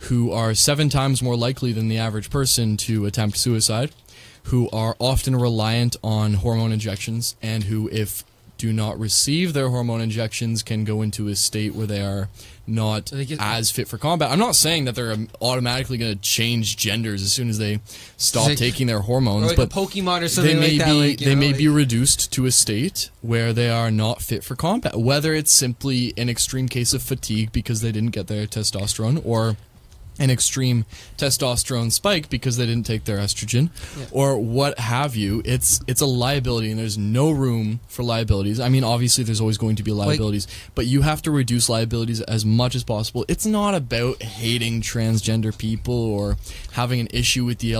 who are seven times more likely than the average person to attempt suicide, who are often reliant on hormone injections, and who, if do not receive their hormone injections, can go into a state where they are not they get- as fit for combat. I'm not saying that they're automatically going to change genders as soon as they stop like- taking their hormones, like but Pokemon or they may like that. be they know, may be reduced to a state where they are not fit for combat. Whether it's simply an extreme case of fatigue because they didn't get their testosterone, or an extreme testosterone spike because they didn't take their estrogen, Yeah. or what have you. It's it's a liability, and there's no room for liabilities. I mean, obviously, there's always going to be liabilities, but you have to reduce liabilities as much as possible. It's not about hating transgender people or having an issue with the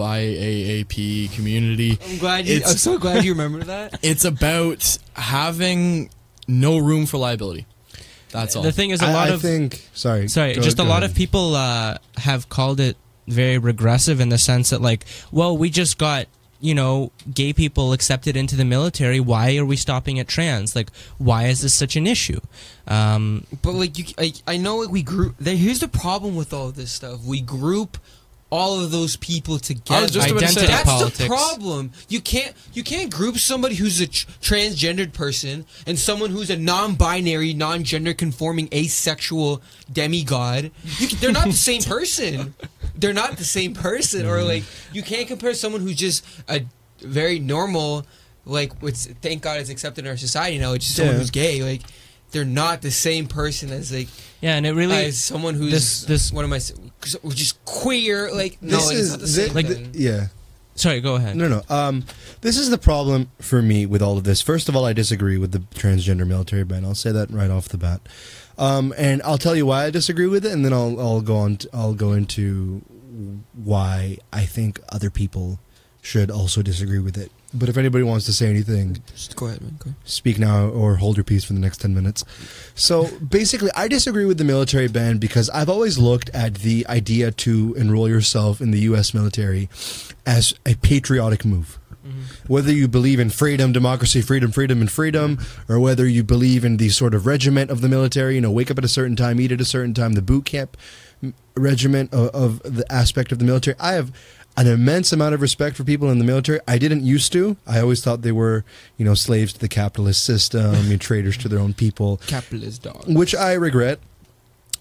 LGBTQ2IAAP community. I'm glad you. It's- I'm so glad you remember that. It's about having no room for liability. That's all. The thing is, a I, lot I of think. Sorry. sorry, go- just a lot ahead. of people uh, have called it very regressive in the sense that, like, well, we just got you know gay people accepted into the military. Why are we stopping at trans? Like, why is this such an issue? Um, But like you, I, I know like we group. Here's the problem with all this stuff. We group all of those people together. I was just about to say Identity. That's politics. the problem. You can't you can't group somebody who's a tr- transgendered person and someone who's a non-binary, non-gender conforming, asexual demigod. You, can- they're not the same person. They're not the same person. Or like you can't compare someone who's just a very normal, like which thank God is accepted in our society now. It's just someone Yeah. who's gay. Like they're not the same person as like yeah, and it really as someone who's this- this- what am I saying? Just queer. Like no, This like, it's is not the same like- thing. yeah. sorry. Go ahead. No, no. Um, this is the problem for me with all of this. First of all, I disagree with the transgender military ban. I'll say that right off the bat, um, and I'll tell you why I disagree with it, and then I'll I'll go on. To, I'll go into why I think other people should also disagree with it. But if anybody wants to say anything, Just go ahead, man. Go. speak now or hold your peace for the next 10 minutes. So basically, I disagree with the military ban because I've always looked at the idea to enroll yourself in the U.S. military as a patriotic move. Mm-hmm. Whether you believe in freedom, democracy, freedom, freedom, and freedom, or whether you believe in the sort of regiment of the military, you know, wake up at a certain time, eat at a certain time, the boot camp regiment of, of the aspect of the military, I have an immense amount of respect for people in the military. I didn't used to. I always thought they were, you know, slaves to the capitalist system, and traitors to their own people Capitalist dog. which I regret,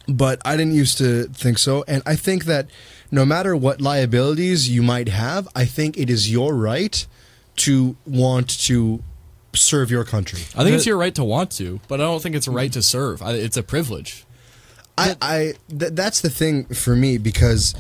but I didn't used to think so. And I think that no matter what liabilities you might have, I think it is your right to want to serve your country. I think it's your right to want to, but I don't think it's a right to serve. I, it's a privilege. I, I th- that's the thing for me because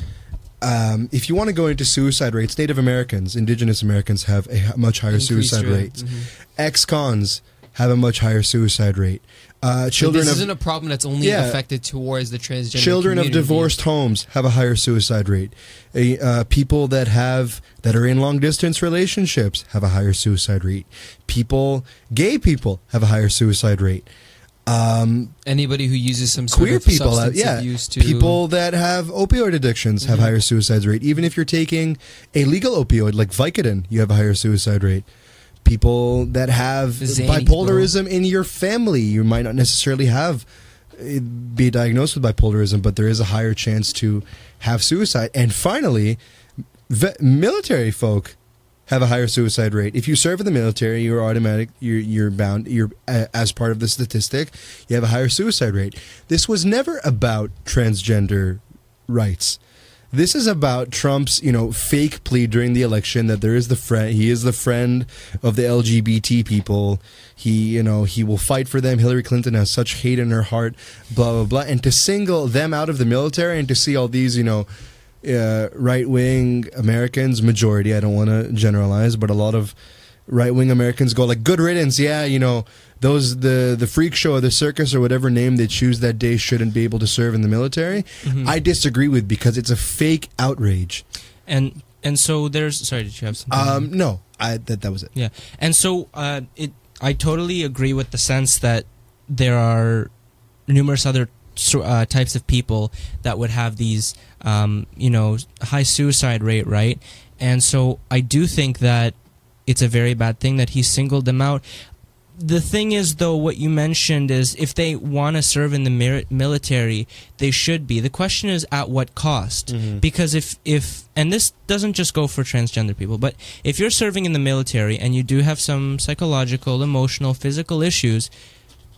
um, if you want to go into suicide rates, Native Americans, Indigenous Americans have a much higher Increased suicide rate. Mhm. Ex-cons have a much higher suicide rate. Uh, children this of isn't a problem that's only Yeah. affected towards the transgender children of divorced homes have a higher suicide rate. Uh, people that have that are in long distance relationships have a higher suicide rate. People, gay people, have a higher suicide rate. Um, Anybody who uses some sort queer of people, have, yeah, to people that have opioid addictions have Mhm. higher suicide rate. Even if you're taking a legal opioid like Vicodin, you have a higher suicide rate. People that have bipolarism in your family, you might not necessarily have uh, be diagnosed with bipolarism, but there is a higher chance to have suicide. And finally, ve- military folk have a higher suicide rate. If you serve in the military, you're automatic. You're you're bound. You're uh, as part of the statistic. You have a higher suicide rate. This was never about transgender rights. This is about Trump's, you know, fake plea during the election that there is the friend. He is the friend of the LGBT people. He, you know, he will fight for them. Hillary Clinton has such hate in her heart. Blah blah blah. And to single them out of the military and to see all these, you know, uh, right wing Americans, majority, I don't want to generalize, but a lot of right wing Americans go like, good riddance. Yeah, you know, those, the, the freak show or the circus or whatever name they choose that day shouldn't be able to serve in the military. Mhm. I disagree with because it's a fake outrage. and and so there's sorry. Did you have something? Um, no, I, that, that was it. Yeah, and so uh, it. I totally agree with the sense that there are numerous other uh, types of people that would have these, um, you know, high suicide rate, right? And so I do think that it's a very bad thing that he singled them out. The thing is, though, what you mentioned is if they want to serve in the military, they should be. The question is at what cost? because if if and this doesn't just go for transgender people but if you're serving in the military and you do have some psychological emotional physical issues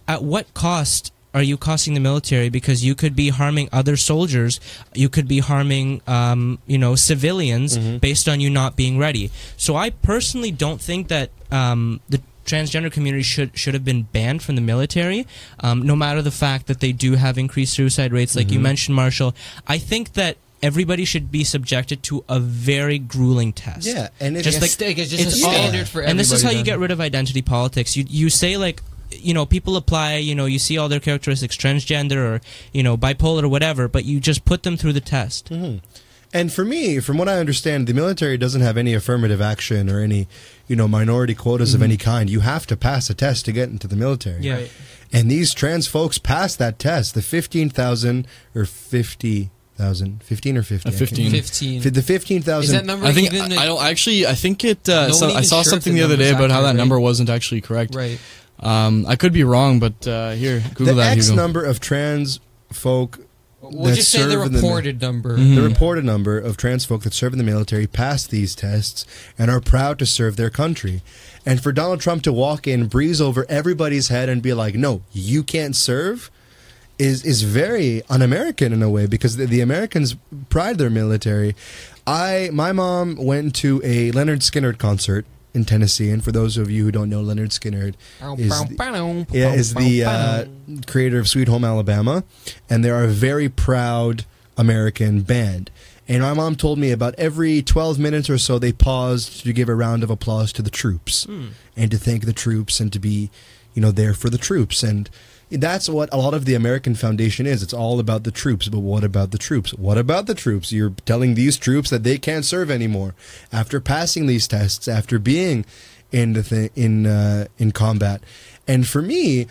at what cost are you costing the military because you could be harming other soldiers? You could be harming um, you know civilians based on you not being ready. So i personally don't think that um, the transgender community should should have been banned from the military um, no matter the fact that they do have increased suicide rates like you mentioned marshall. I think that everybody should be subjected to a very grueling test. Yeah, and if, Just Just like- like it's just it's a all- standard for everybody. and this is how you get rid of identity politics. You you say like you know people apply you know you see all their characteristics transgender or you know bipolar or whatever, but you just put them through the test. Mhm. And for me, from what I understand, the military doesn't have any affirmative action or any, you know, minority quotas of any kind. You have to pass a test to get into the military. Yeah. Right. And these trans folks passed that test. The 15,000 or 50,000, 15 or 50? Uh, 15. 15. The 15,000. Is that number I think even? I, I don't actually. I think it. Uh, No so- one I saw sure something the the other day number's about how that accurate, number wasn't actually correct. right. Um, I could be wrong, but uh, here, Google the that. X Hugo. number of trans folk We'll that just say the serve in the- reported number. Mhm. The reported number of trans folk that serve in the military pass these tests and are proud to serve their country. And for Donald Trump to walk in, breeze over everybody's head, and be like, "No, you can't serve," is is very un-American in a way because the, the Americans pride their military. I my mom went to a Lynyrd Skynyrd concert in Tennessee, and for those of you who don't know, Lynyrd Skynyrd is the- yeah, is the uh, creator of Sweet Home Alabama, and they're a very proud American band. And my mom told me about every 12 minutes or so they paused to give a round of applause to the troops and to thank the troops and to be, you know, there for the troops. And that's what a lot of the American Foundation is. It's all about the troops. But what about the troops? What about the troops? You're telling these troops that they can't serve anymore after passing these tests, after being in the th- in uh, in combat. And for me,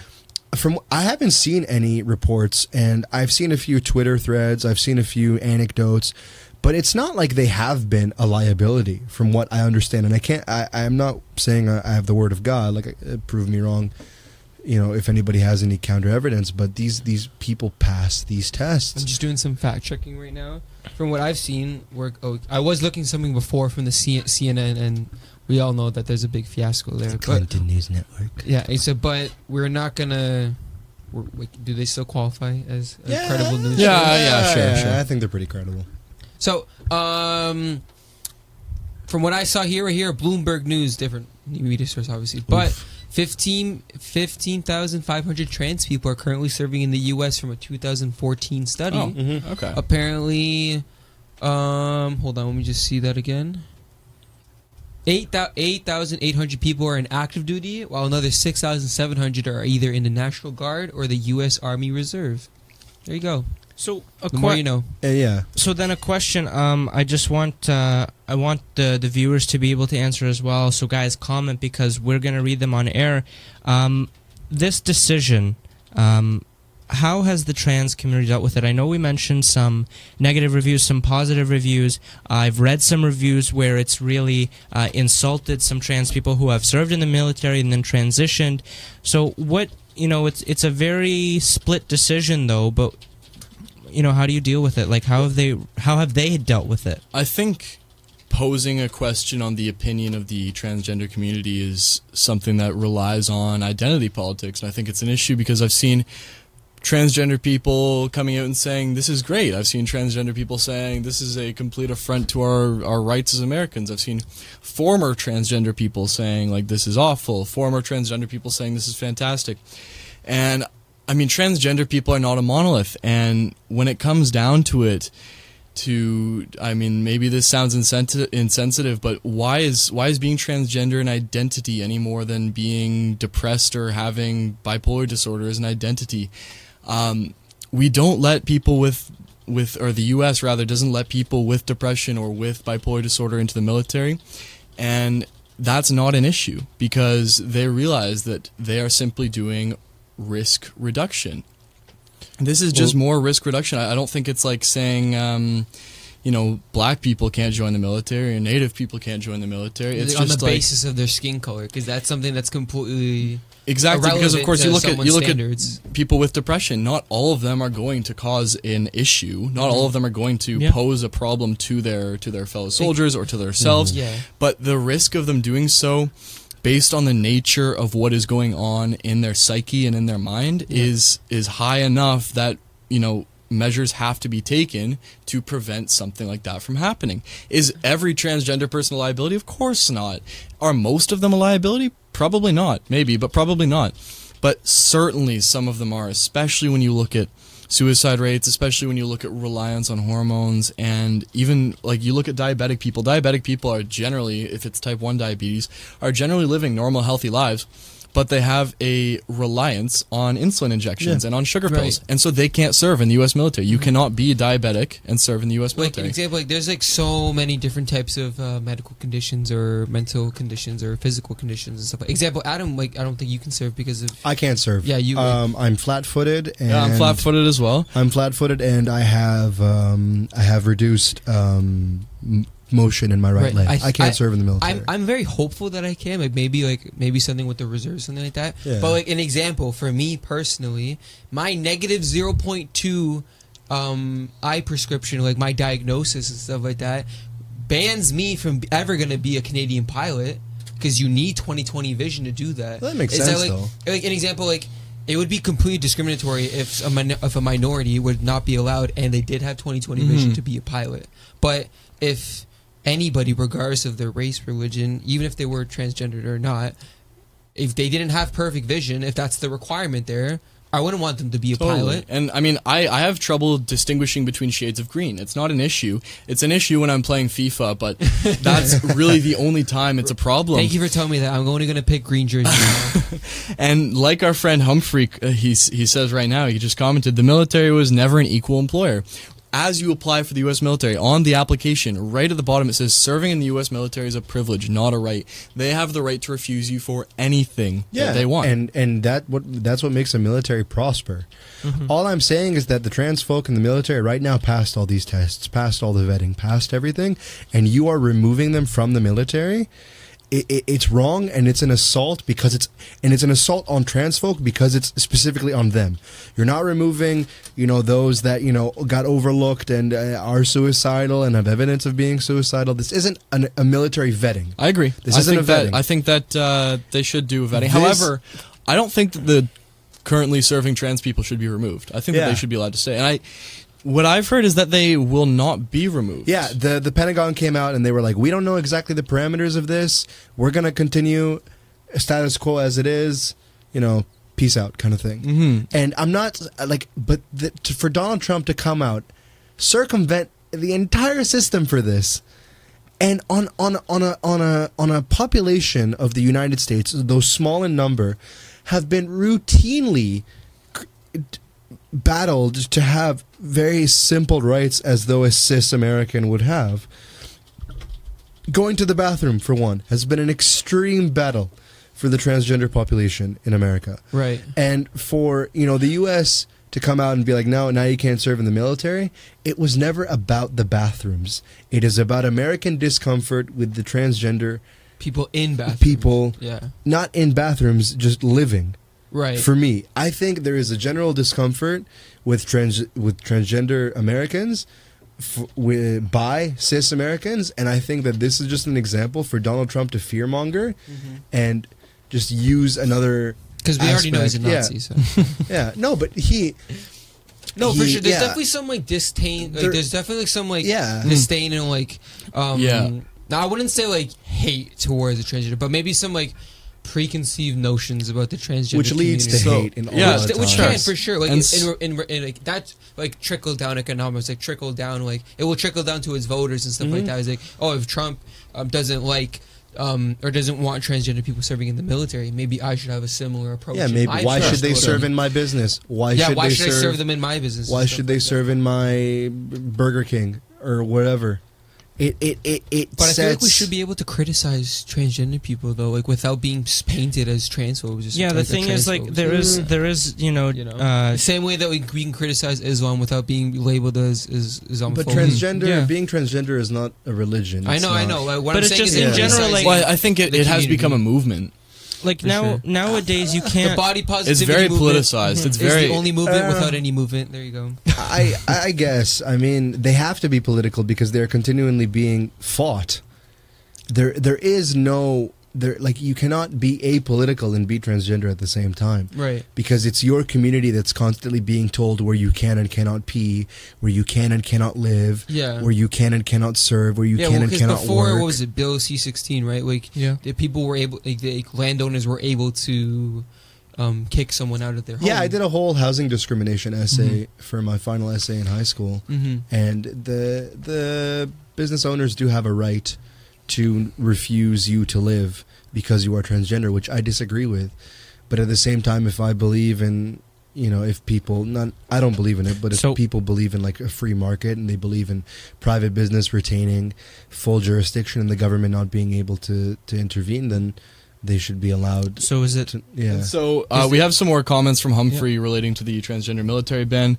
from I haven't seen any reports, and I've seen a few Twitter threads, I've seen a few anecdotes, but it's not like they have been a liability, from what I understand. And I can't. I, I'm not saying I I have the word of God. Like, uh, prove me wrong. You know, if anybody has any counter evidence, but these these people pass these tests I'm just doing some fact checking right now. From what I've seen, work. Oh, I was looking something before from the C- CNN, and we all know that there's a big fiasco there. The But News Network. yeah, it's a but we're not gonna. We're, wait, do they still qualify as a credible news? Yeah, source? yeah, sure, sure. I think they're pretty credible. So, um, from what I saw here, right here, Bloomberg News, different media source, obviously, but 15 15,500 trans people are currently serving in the U.S. from a 2014 study. Oh, Mm-hmm. okay. Apparently, um, hold on, let me just see that again. 8,800 people are in active duty, while another 6,700 are either in the National Guard or the U.S. Army Reserve. There you go. So a The more you know. Uh, yeah. so then a question um i just want uh i want the the viewers to be able to answer as well. So guys comment because we're going to read them on air. Um this decision um how has the trans community dealt with it? I know we mentioned some negative reviews some positive reviews. I've read some reviews where it's really uh, insulted some trans people who have served in the military and then transitioned. So what you know it's it's a very split decision though but you know how do you deal with it like how have they how have they dealt with it I think posing a question on the opinion of the transgender community is something that relies on identity politics. And I think it's an issue because I've seen transgender people coming out and saying this is great. I've seen transgender people saying this is a complete affront to our, our rights as Americans. I've seen former transgender people saying like this is awful. Former transgender people saying this is fantastic. And I mean transgender people are not a monolith and when it comes down to it to I mean maybe this sounds insensitive, insensitive but why is why is being transgender an identity any more than being depressed or having bipolar disorder as an identity? Um, we don't let people with with or the US rather doesn't let people with depression or with bipolar disorder into the military and that's not an issue because they realize that they are simply doing risk reduction this is just Well- more risk reduction. I, I don't think it's like saying, um, you know, black people can't join the military or native people can't join the military. It's on the like basis of their skin color, because that's something that's completely exactly because of course you look at someone's you look standards. at people with depression. Not all of them are going to cause an issue. Not all of them are going to Yeah. pose a problem to their to their fellow soldiers or to themselves. yeah. But the risk of them doing so, based on the nature of what is going on in their psyche and in their mind, is is high enough that you know measures have to be taken to prevent something like that from happening. Is every transgender person a liability? Of course not. Are most of them a liability? Probably not. Maybe, but probably not. But certainly some of them are, especially when you look at suicide rates, especially when you look at reliance on hormones and even like you look at diabetic people. Diabetic people are generally, if it's type 1 diabetes, are generally living normal, healthy lives. But they have a reliance on insulin injections Yeah. and on sugar Right. pills, and so they can't serve in the U.S. military. You cannot be diabetic and serve in the U.S. like an military. example, like there's like so many different types of uh, medical conditions or mental conditions or physical conditions and stuff. Like, example, Adam, like I don't think you can serve because of I can't serve. Yeah, you- Um, I'm flat-footed. And yeah, I'm flat-footed as well. I'm flat-footed, and I have um, I have reduced um, m- motion in my right, Right, leg. I I, can't I- serve in the military. I'm I'm very hopeful that I can like maybe like maybe something with the reserves something like that. Yeah. But like an example for me personally, my negative zero point two um, eye prescription, like my diagnosis and stuff like that, bans me from ever gonna be a Canadian pilot because you need 20/20 vision to do that. That makes Is sense, like, though. Like an example, like it would be completely discriminatory if a min- if a minority would not be allowed and they did have 20/20 vision Mhm. to be a pilot. But if anybody, regardless of their race, religion, even if they were transgendered or not, if they didn't have perfect vision, if that's the requirement there, I wouldn't want them to be a pilot. And I mean, I, I have trouble distinguishing between shades of green. It's not an issue. It's an issue when I'm playing FIFA, but that's really the only time it's a problem. Thank you for telling me that. I'm only going to pick green jersey. now. And like our friend Humphrey, uh, he, he says right now, he just commented, the military was never an equal employer. As you apply for the U.S. military, on the application, right at the bottom, it says serving in the U.S. military is a privilege, not a right. They have the right to refuse you for anything that they want. and and that what that's what makes a military prosper. Mm-hmm. All I'm saying is that the trans folk in the military right now passed all these tests, passed all the vetting, passed everything, and you are removing them from the military. It, it, it's wrong, and it's an assault because it's and it's an assault on trans folk because it's specifically on them. You're not removing, you know, those that you know got overlooked and uh, are suicidal and have evidence of being suicidal. This isn't an, a military vetting. I agree. This I isn't a that vetting. I think that uh, they should do vetting. This- However, I don't think that the currently serving trans people should be removed. I think that they should be allowed to stay. And I, what I've heard is that they will not be removed. Yeah, the the Pentagon came out and they were like, "We don't know exactly the parameters of this. We're gonna continue status quo as it is. You know, peace out, kind of thing." hmm And I'm not like, but the, to, for Donald Trump to come out, circumvent the entire system for this, and on on on a on a on a population of the United States, though small in number, have been routinely battled to have very simple rights as though a cis American would have. Going to the bathroom, for one, has been an extreme battle for the transgender population in America. right. And for, you know, the US to come out and be like, no, now you can't serve in the military, it was never about the bathrooms. It is about American discomfort with the transgender People in bathrooms. people, Yeah. not in bathrooms, just living. Right. For me, I think there is a general discomfort with trans with transgender Americans, f- with, by cis Americans, and I think that this is just an example for Donald Trump to fearmonger and just use another. Because we already know he's a aspect, Nazi. So. Yeah, no, but he. No, for sure. There's yeah. definitely some like disdain. Like, There- there's definitely some like Yeah. disdain and like um Yeah. Now I wouldn't say like hate towards the transgender, but maybe some like preconceived notions about the transgender which leads to community. hate in all yeah, the which, which can for sure like And in, in, in, like that like trickle down economics like trickle down like it will trickle down to his voters and stuff Mm-hmm. like that. It's like oh if Trump um, doesn't like um, or doesn't want transgender people serving in the military, maybe I should have a similar approach. Yeah, maybe. Why should they serve in my business? Why yeah, should why they should serve? I serve them in my business? why should they like that? serve in my Burger King or whatever? It it it it But I feel like we should be able to criticize transgender people though, like without being painted as transphobes. Just Yeah, the thing is, like, transphobes. there is, there is, you know, you know, uh, same way that we, we can criticize Islam without being labeled as as Islamophobic. But transgender, Yeah. being transgender is not a religion. I It's know, I know. Like, what But I'm it's saying just is in that general, like- Well, I think it, it has become a movement. Like now, sure. nowadays you can't. The body positivity It's very movement politicized. It's very the only movement Uh, without any movement. There you go. I I guess. I mean, they have to be political because they're continually being fought. There there is no there like you cannot be apolitical and be transgender at the same time. Right. because it's your community that's constantly being told where you can and cannot pee, where you can and cannot live, Yeah. where you can and cannot serve, where you yeah, can well, and cannot before work. what was it Bill C sixteen, right? Like yeah. the people were able, like the landowners were able to um, kick someone out of their home. yeah, I did a whole housing discrimination essay for my final essay in high school, hmm and the the business owners do have a right to refuse you to live because you are transgender, which I disagree with. But at the same time, if I believe in, you know, if people, not, I don't believe in it, but if So- people believe in like a free market and they believe in private business retaining full jurisdiction and the government not being able to to intervene, then they should be allowed. So is it? To, yeah. So uh, we it- have some more comments from Humphrey relating to the transgender military ban.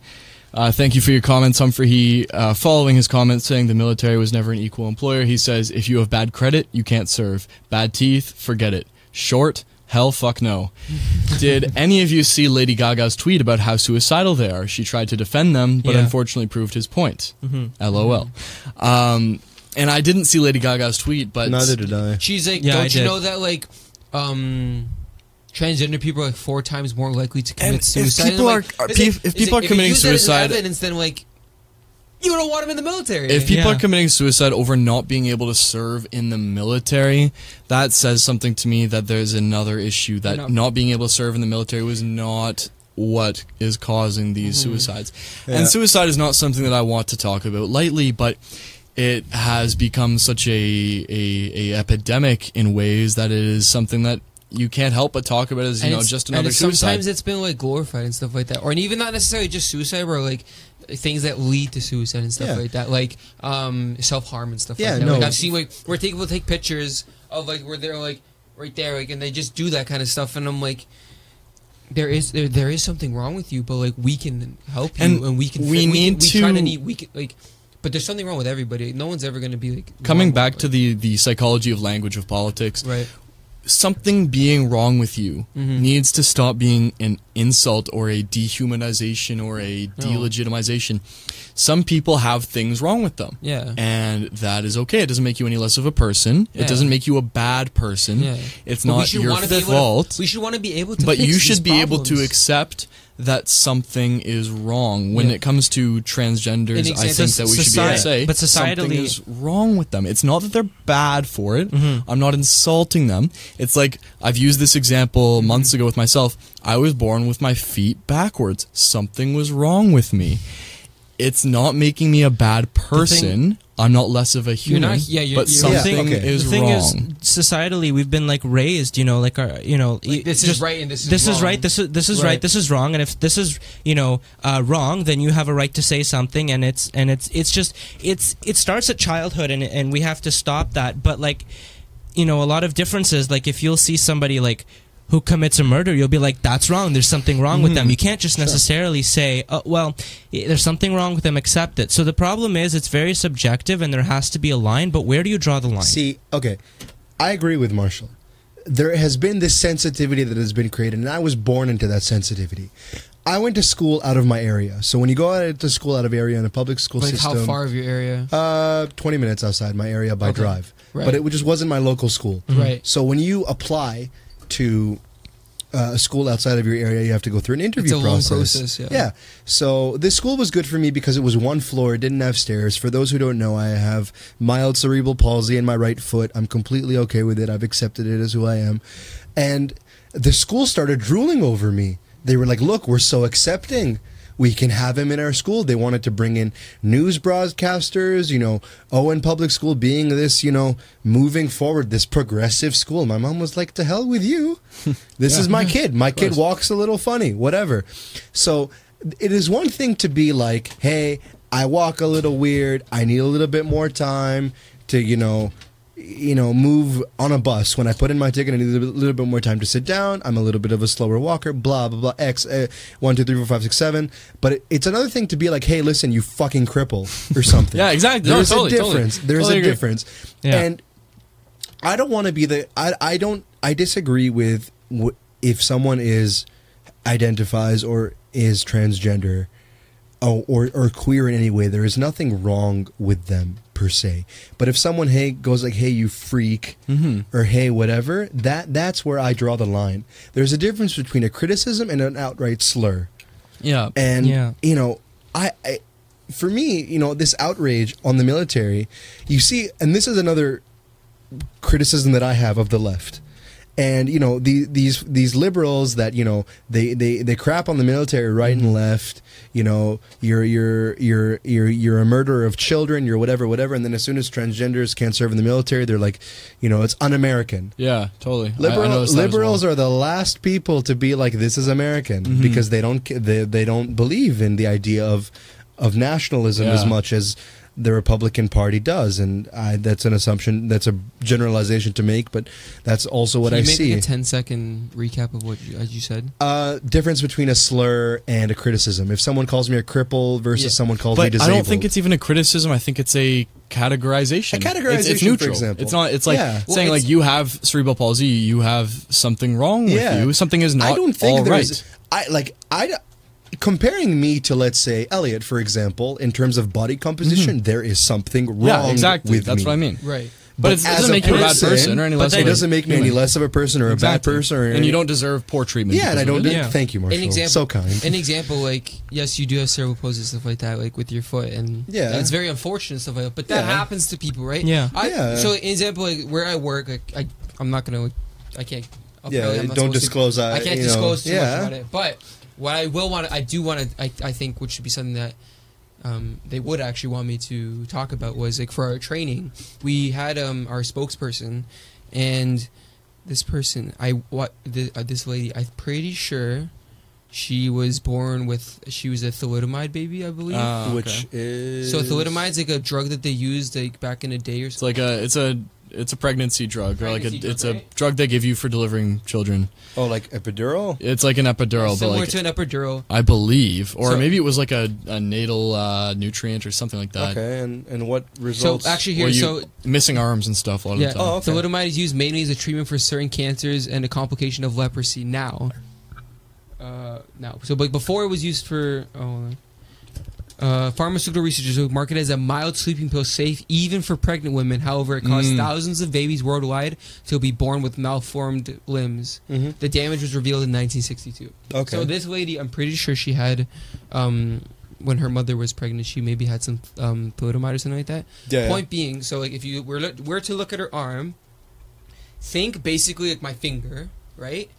Uh, thank you for your comments, Humphrey. He, uh, following his comments saying the military was never an equal employer, he says, if you have bad credit, you can't serve. Bad teeth, forget it. Short, hell fuck no. Did any of you see Lady Gaga's tweet about how suicidal they are? She tried to defend them, but Yeah. unfortunately proved his point. Mhm. LOL. Um, and I didn't see Lady Gaga's tweet, but Neither did I. She's like, Yeah, don't you did. know that like, um, transgender people are like four times more likely to commit And if suicide? people like, are- are is it- if people it- are committing you use that as suicide- evidence, then like, you don't want them in the military. If people Yeah. are committing suicide over not being able to serve in the military, that says something to me that there's another issue that No. not being able to serve in the military was not what is causing these Mm-hmm. suicides. Yeah. And suicide is not something that I want to talk about lightly, but it has become such a, a, a epidemic in ways that it is something that you can't help but talk about it as you And know it's- just and another it's- suicide. Sometimes it's been like glorified and stuff like that, or and even not necessarily just suicide, but like things that lead to suicide and stuff Yeah. like that, like um, self harm and stuff Yeah, like that. no. Like I've seen like where people take pictures of like where they're like right there, like and they just do that kind of stuff, and I'm like. There is there, there is something wrong with you, but like we can help you And and, we can we fi- need can, we try to to- need we can like but there's something wrong with everybody. No one's ever going to be like Coming normal, back to like- the, the psychology of language of politics, right. Something being wrong with you Mhm. needs to stop being an insult or a dehumanization or a delegitimization. Some people have things wrong with them. Yeah. And that is okay. It doesn't make you any less of a person. Yeah. It doesn't make you a bad person. Yeah. It's But not your able to- fault. we should want to be able to. but you should be able to accept that something is wrong. When Yeah. it comes to transgenders, An I think that we should be able to Society- say but something is wrong with them. It's not that they're bad for it. Mhm. I'm not insulting them. It's like I've used this example months ago with myself. I was born with my feet backwards. Something was wrong with me. It's not making me a bad person. I'm not less of a human. not- yeah, you're- but you're- something Yeah, okay. is the thing wrong. is, societally, we've been like raised, you know, like our, you know, Like, y- this is right and this is this is right. This is this is right. Right. This is wrong. And if this is you know uh, wrong, then you have a right to say something. And it's and it's it's just it's it starts at childhood, and and we have to stop that. But like, you know, a lot of differences. Like if you'll see somebody like who commits a murder, you'll be like, "That's wrong. There's something wrong with them." Mm-hmm. You can't just necessarily say, oh, "Well, there's something wrong with them." Accept it. So the problem is, it's very subjective, and there has to be a line. But where do you draw the line? See, okay, I agree with Marshall. There has been this sensitivity that has been created, and I was born into that sensitivity. I went to school out of my area, so when you go out to school out of area in a public school Like system, how far of your area? Uh, twenty minutes outside my area by Okay. drive, Right. but it just wasn't my local school. Mm-hmm. Right. So when you apply to uh, a school outside of your area, you have to go through an interview It's a long process. process, yeah. So this school was good for me because it was one floor, it didn't have stairs. For those who don't know, I have mild cerebral palsy in my right foot. I'm completely okay with it. I've accepted it as who I am. And the school started drooling over me. They were like, "Look, we're so accepting." We can have him in our school. They wanted to bring in news broadcasters, you know, Owen Public School being this, you know, moving forward, this progressive school. My mom was like, to hell with you. This is my kid. My kid walks a little funny, whatever. So it is one thing to be like, hey, I walk a little weird. I need a little bit more time to, you know, you know, move on a bus. When I put in my ticket, I need a little, bit- little bit more time to sit down. I'm a little bit of a slower walker. Blah blah blah. X uh, one two three four five six seven. But it, it's another thing to be like, hey, listen, you fucking cripple or something. Yeah, exactly. No, There's totally, a totally. difference. There's Totally a agree. difference. Yeah. And I don't want to be the. I I don't. I disagree with w- if someone is identifies or is transgender. Oh, or, or queer in any way, there is nothing wrong with them per se. But if someone hey goes like, "Hey, you freak," mm-hmm. or "Hey, whatever," that that's where I draw the line. There's a difference between a criticism and an outright slur. Yeah. And Yeah. you know, I, I for me, you know, this outrage on the military, you see, and this is another criticism that I have of the left. And you know the, these these liberals that you know they, they, they crap on the military right and left. You know you're you're you're you're you're a murderer of children. You're whatever whatever. And then as soon as transgenders can't serve in the military, they're like, you know, it's un-American. Yeah, totally. Liberal, I as liberals well. are the last people to be like this is American Mm-hmm. because they don't they, they don't believe in the idea of of nationalism as much as the Republican Party does, and I, that's an assumption. That's a generalization to make, but that's also what Can you I make see. like a 10 second recap of what you, as you said? uh, difference between a slur and a criticism. If someone calls me a cripple versus Yeah. someone calls me But I don't think it's even a criticism. I think it's a categorization. A categorization, It's, it's for example. It's not. It's like Yeah. Well, saying it's- like you have cerebral palsy, you have something wrong with Yeah. you. Something is not I don't think all there's. right. I like I. Comparing me to let's say Elliot, for example, in terms of body composition, there is something wrong. Mm-hmm. Yeah, exactly. With That's me. what I mean. Right. But, it doesn't a make you a bad person or any but less. that of doesn't make me any less of a person or a bad person, or and you don't deserve poor treatment. Yeah, and I don't. of. Yeah. Thank you, Marshall. An example, so kind. An example, like yes, you do have cerebral palsy and stuff like that, like with your foot, and Yeah. it's very unfortunate stuff like that. But that Yeah. happens to people, right? Yeah. I, Yeah. So, an example, like where I work, like I, I'm not gonna, I can't. Yeah, I'm not don't supposed to- disclose that, I can't you know, disclose too yeah. much about it. But what I will want, to, I do want to, I, I think, which should be something that. Um, they would actually want me to talk about was like for our training, we had um, our spokesperson, and this person, I what the, uh, this lady, I'm pretty sure she was born with she was a thalidomide baby, I believe. Ah, okay. Which is so thalidomide's like a drug that they used like back in the day or It's like a it's a it's a pregnancy drug or like a drug, it's right? a drug they give you for delivering children. oh, like epidural. It's like an epidural, but similar like to an epidural. I believe, or So- maybe it was like a, a natal uh, nutrient or something like that. Okay, and and what results? So results? actually here, you- so missing arms and stuff a lot yeah, of the time. Oh, okay. thalidomide is used mainly as a treatment for certain cancers and a complication of leprosy. Now, uh, now, so but before it was used for oh. Uh, pharmaceutical researchers will market it as a mild sleeping pill, safe even for pregnant women. However, it caused Mm. thousands of babies worldwide to be born with malformed limbs. Mhm. The damage was revealed in 1962. Okay. So this lady, I'm pretty sure she had, um, when her mother was pregnant, she maybe had some um, thalidomide or something like that. yeah, yeah. Point being, so like if you were were to look at her arm, think basically like my finger, right?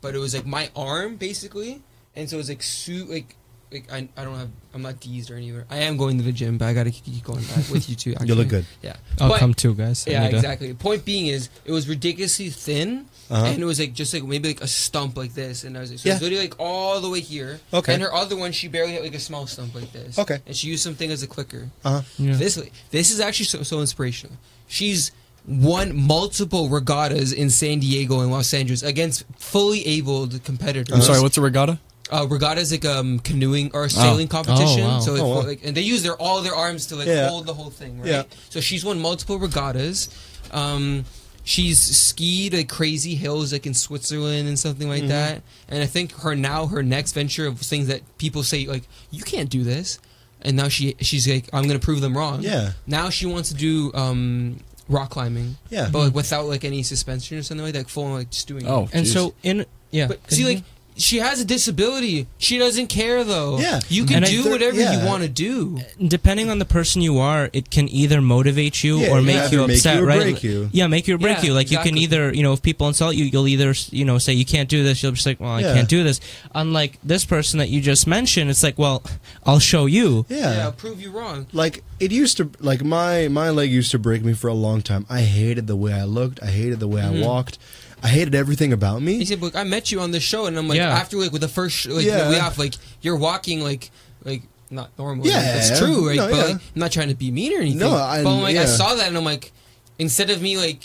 But it was like my arm basically, and so it was like su like like I, I don't have I'm not deezed or anywhere. I am going to the gym, but I gotta keep going back with you too. Actually. You look good. Yeah, I'll But- come too, guys. I Yeah, need to- exactly. Point being is it was ridiculously thin, Uh-huh. and it was like just like maybe like a stump like this, and I was like, so Yeah. it was literally like all the way here. Okay. And her other one, she barely had like a small stump like this. Okay. And she used something as a clicker. Uh-huh. Yeah. This this is actually so, so inspirational. She's won multiple regattas in San Diego and Los Angeles against fully abled competitors. I'm sorry, what's a regatta? Uh, regatta is like um canoeing or sailing competition. Oh, wow. So Oh, wow. like, and they use their all their arms to like Yeah. hold the whole thing, right? Yeah. So she's won multiple regattas. Um, she's skied like crazy hills like in Switzerland and something Mm-hmm. like that. And I think her now her next venture of things that people say like you can't do this, and now she she's like I'm gonna prove them wrong. Yeah. Now she wants to do um rock climbing, Yeah. but like without like any suspension or something like that. Full on, like just doing. it. Oh, And jeez. so in yeah, But see, like she has a disability. She doesn't care though. Yeah. you can And I- do whatever yeah. you want to do. depending on the person you are, it can either motivate you Yeah, or make can you either make upset, you or right? break you. Yeah, make you or break Yeah, you. Like you can either, you know, if people insult you, you'll either, you know, say you can't do this. You'll just like, well, I Yeah. can't do this. Unlike this person that you just mentioned, it's like, well, I'll show you. yeah. I'll prove you wrong. like it used to like my my leg used to break me for a long time i hated the way i looked i hated the way Mhm. i walked i hated everything about me. He said, "Look, I met you on the show, and I'm like, Yeah. after like with the first sh- like Yeah. the way off, like you're walking like like not normal. Yeah, like, that's true, right? no, but yeah. like, I'm not trying to be mean or anything. No, I- but I'm like, I saw that, and I'm like, instead of me like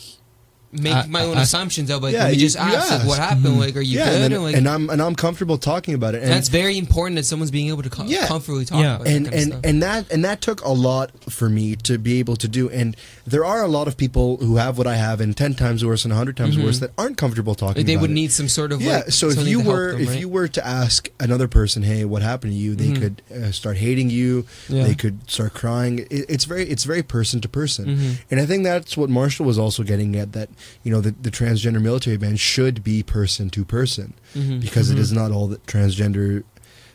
make I- my own I- assumptions, I'll be like, Yeah, let me you- just ask, like, what happened? Like, are you yeah good? and, then- and like, and i'm and i'm comfortable talking about it and that's very important that someone's being able to co- Yeah. comfortably talk Yeah. about that and and and that and that took a lot for me to be able to do and there are a lot of people who have what i have and 10 times worse and 100 times Mhm. worse that aren't comfortable talking Like, they about would it. need some sort of yeah like, so if you were them, if right? you were to ask another person hey what happened to you they Mhm. could uh, start hating you Yeah. they could start crying it, it's very it's very person to person Mhm. and i think that's what marshall was also getting at that you know the, the transgender military ban should be person to person Mhm. because it Mhm. is not all that transgender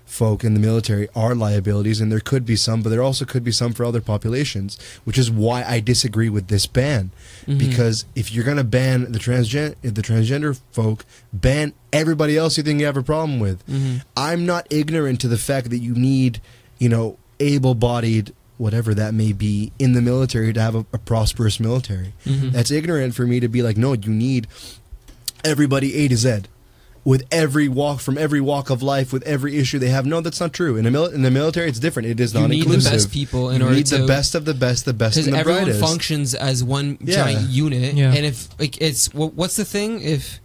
folk in the military are liabilities, and there could be some, but there also could be some for other populations, which is why I disagree with this ban. Mm-hmm. Because if you're gonna ban the transgen the transgender folk, ban everybody else you think you have a problem with. Mm-hmm. I'm not ignorant to the fact that you need, you know, able-bodied whatever that may be in the military to have a, a prosperous military. Mhm. That's ignorant for me to be like, no, you need everybody A to Z. With every walk from every walk of life, with every issue they have, no, that's not true. In the, mil- in the military, it's different. It is not inclusive. You not need the best people in you order need to the best of the best, the best because and the everyone brightest. functions as one Yeah. giant unit. Yeah. And if like it's wh- what's the thing if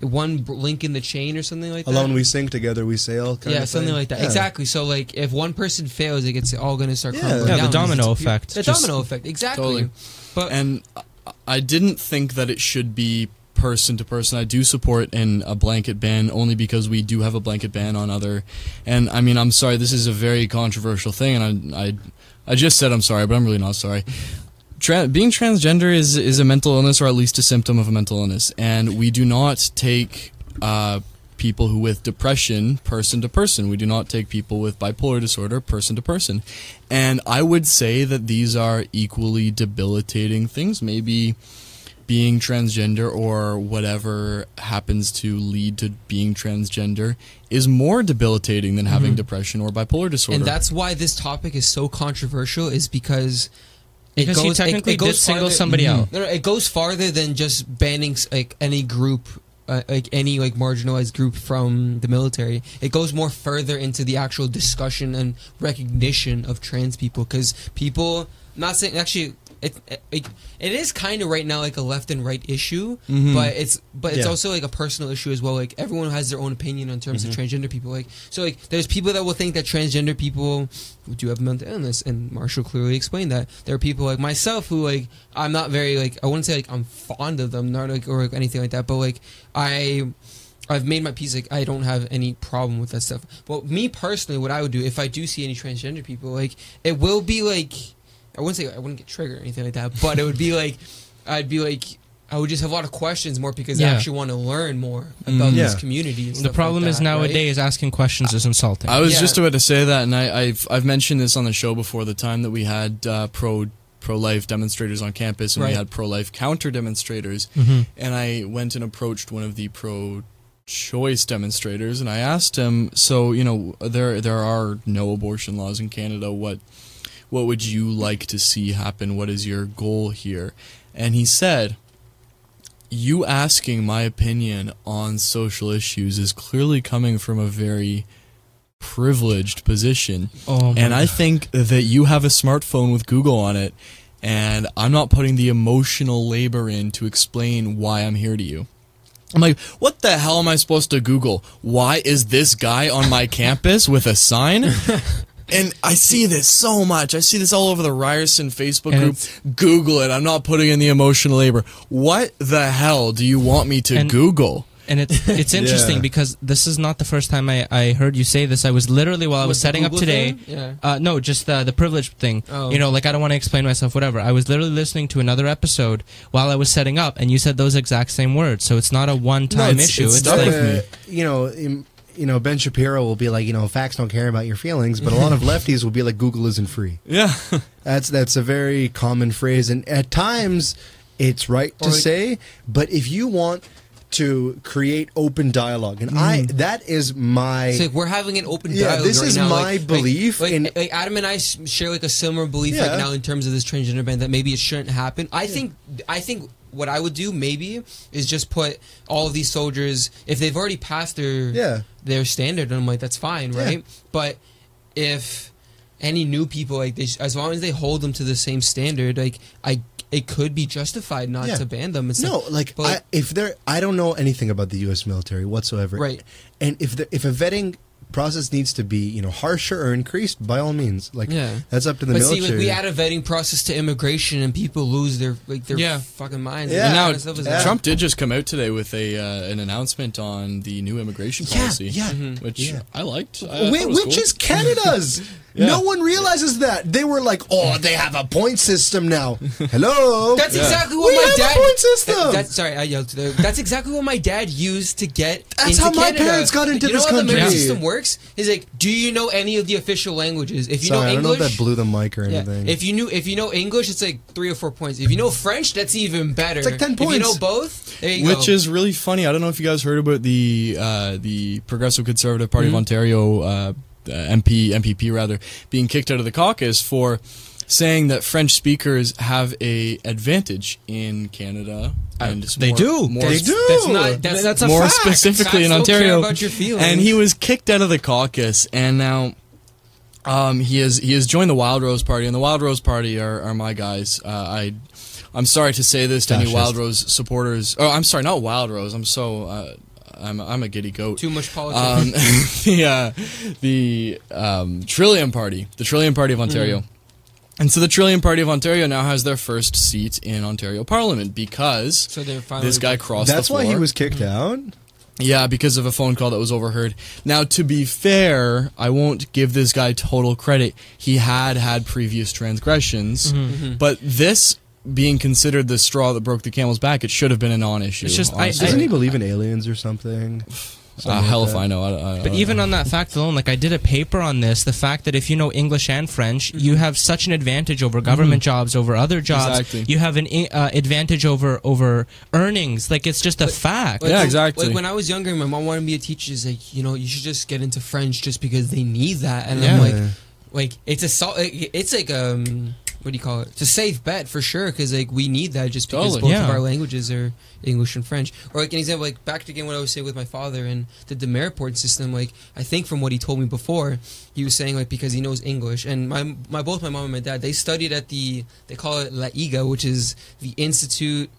one link in the chain or something like that. Alone we sink, together we sail. Kind yeah, of something thing. like that. Yeah. Exactly. So like if one person fails, it gets all going to start Yeah. crumbling Yeah, down. the domino It's a- effect. The Just- domino effect. Exactly. Totally. But and I- I didn't think that it should be person to person. I do support in a blanket ban only because we do have a blanket ban on other. And I mean, I'm sorry, this is a very controversial thing, and I I, I just said I'm sorry, but I'm really not sorry. Tra- being transgender is is a mental illness, or at least a symptom of a mental illness, and we do not take uh, people who with depression person to person. We do not take people with bipolar disorder person to person, and I would say that these are equally debilitating things. Maybe being transgender or whatever happens to lead to being transgender is more debilitating than having depression or bipolar disorder. and that's why this topic is so controversial is because it Because he goes, it- technically it, goes did single somebody Mhm. out. No, no, it goes farther than just banning like any group, uh, like any like marginalized group from the military. It goes more further into the actual discussion and recognition of trans people because people. Not saying actually. It, it, it is kind of right now like a left and right issue, Mhm. but it's but it's Yeah. also like a personal issue as well. Like everyone has their own opinion in terms of transgender people. Like so, like there's people that will think that transgender people do have mental illness, and Marshall clearly explained that. There are people like myself who like I'm not very like I wouldn't say like I'm fond of them, not like or like, anything like that, but like I. I've made my peace. Like I don't have any problem with that stuff. But me personally, what I would do if I do see any transgender people, like it will be like I wouldn't say I wouldn't get triggered or anything like that, but it would be like I'd be like I would just have a lot of questions more because I actually want to learn more about Mm. this Yeah. community. And The stuff problem like is that, right? nowadays asking questions is insulting. I was Yeah. just about to say that, and I, I've I've mentioned this on the show before. The time that we had uh, pro pro life demonstrators on campus, and Right. we had pro life counter demonstrators, Mhm. and I went and approached one of the pro choice demonstrators, and I asked him, so you know, there there are no abortion laws in Canada. What what would you like to see happen? What is your goal here? And he said. You asking my opinion on social issues is clearly coming from a very privileged position. Oh and I think that you have a smartphone with Google on it, and I'm not putting the emotional labor in to explain why I'm here to you. I'm like, what the hell am I supposed to Google? Why is this guy on my campus with a sign? And I see this so much. I see this all over the Ryerson Facebook And group. Google it. I'm not putting in the emotional labor. What the hell do you want me to And- Google? And it's it's interesting Yeah. because this is not the first time I, I heard you say this. I was literally while I was With the setting up today. Yeah. Uh, no, just the the privilege thing. Oh. You know, like I don't want to explain myself, whatever. I was literally listening to another episode while I was setting up, and you said those exact same words. So it's not a one time it's- issue. it's It's, stuck like with me. you know, im- you know, Ben Shapiro will be like, you know, facts don't care about your feelings, but a lot of lefties will be like, Google isn't free. Yeah. That's that's a very common phrase, and at times it's right to like- say. But if you want to create open dialogue, and I mm. that is my It's like we're having an open Yeah, dialogue. this right is now. my like, like- belief Like, in- like Adam and I share like a similar belief Yeah. like now in terms of this transgender ban that maybe it shouldn't happen. I think I think what I would do maybe is just put all of these soldiers if they've already passed their Yeah. their standard, and I'm like that's fine, Yeah. right? But if any new people like they, as long as they hold them to the same standard, like I it could be justified not Yeah. to ban them. It's no, like I, but- if there, I don't know anything about the U.S. military whatsoever, Right. And if the, if a vetting process needs to be, you know, harsher or increased, by all means, like Yeah. that's up to the but military. see, like we add a vetting process to immigration, and people lose their like their Yeah. fucking minds. Yeah. Like, now, that stuff is- Yeah. Trump did just come out today with a uh, an announcement on the new immigration policy. yeah. Mhm. which Yeah. I liked. I- I Whi- thought it was which cool. is Canada's. Yeah. No one realizes that. They were like, "Oh, they have a point system now." Hello. That's Yeah. exactly what We my have a dad. point system. That- that's sorry, I yelled. To that's exactly what my dad used to get. That's into how my Canada. parents got into you this know how the merit system works? Is like, do you know any of the official languages? If you Sorry, know I don't know English, if that blew the mic or yeah. anything. If you knew, if you know English, it's like three or four points. If you know French, that's even better. It's like 10 points. If you know both, there you Which go. is really funny. I don't know if you guys heard about the uh, the Progressive Conservative Party of Ontario uh, uh, MP MPP rather being kicked out of the caucus for saying that French speakers have a advantage in Canada. And it's they more- do. More They sp- do. That's not. That's, That's more fact. specifically in Facts don't care Ontario. about your feelings. And he was kicked out of the caucus, and now um, he has he has joined the Wild Rose Party, and the Wild Rose Party are, are my guys. Uh, I I'm sorry to say this to any. Wild Rose supporters. Oh, I'm sorry, not Wild Rose. I'm so uh, I'm I'm a giddy goat. too much politics. Um, the uh, the um, Trillium Party, the Trillium Party of Ontario. And so the Trillium Party of Ontario now has their first seat in Ontario Parliament because so they're finally this guy crossed That's the why he was kicked out. Yeah, because of a phone call that was overheard. Now, to be fair, I won't give this guy total credit. He had had previous transgressions, Mm-hmm. but this being considered the straw that broke the camel's back, it should have been a non-issue. It's just- I- honestly. Doesn't he believe in aliens or something? Uh, Something hell like if. I know. I, I, But even on that fact alone, like I did a paper on this, the fact that if you know English and French, you have such an advantage over government jobs, over other jobs. Exactly. You have an uh, advantage over over earnings. Like it's just a fact. Like, Yeah, exactly. Like when I was younger, my mom wanted me to teach. She's like, you know, you should just get into French just because they need that. And Yeah. I'm like, like it's a sol- it's like um, what do you call it? It's a safe bet for sure because like we need that just because Totally. both Yeah. of our languages are English and French. Or like an example, like back to again what I was saying with my father and the demerit point system. Like I think from what he told me before, he was saying like because he knows English and my my both my mom and my dad they studied at the they call it La IGA, which is the Institute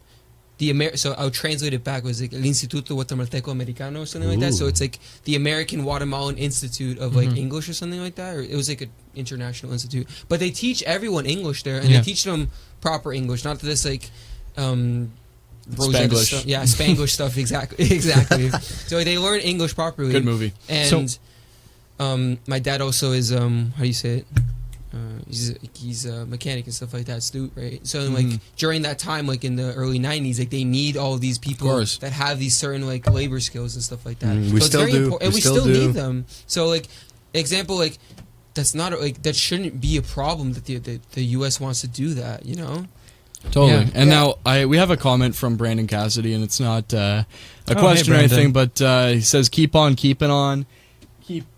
the Amer- so I'll translate it back was like El Instituto Guatemalteco Americano or something like that. So it's like the American Guatemalan Institute of like Mhm. English or something like that, or it was like an international institute. But they teach everyone English there, and Yeah. they teach them proper English, not this like um Spanglish. stuff. Yeah, Spanglish stuff. Exactly, exactly. so they learn English properly. good movie. And um, my dad also is um, how do you say it? Uh, he's he's a mechanic and stuff like that, Stu, right? So like Mhm. during that time, like in the early '90s, like they need all of these people course. that have these certain like labor skills and stuff like that. Mm, we so it's still do. important, and We we still still, need them. So like example, like that's not like that shouldn't be a problem that the the, the U.S. wants to do that. You know? Totally. Yeah. And Yeah. now I we have a comment from Brandon Cassidy, and it's not uh, a hey, question or anything, but uh, he says, "Keep on keeping on,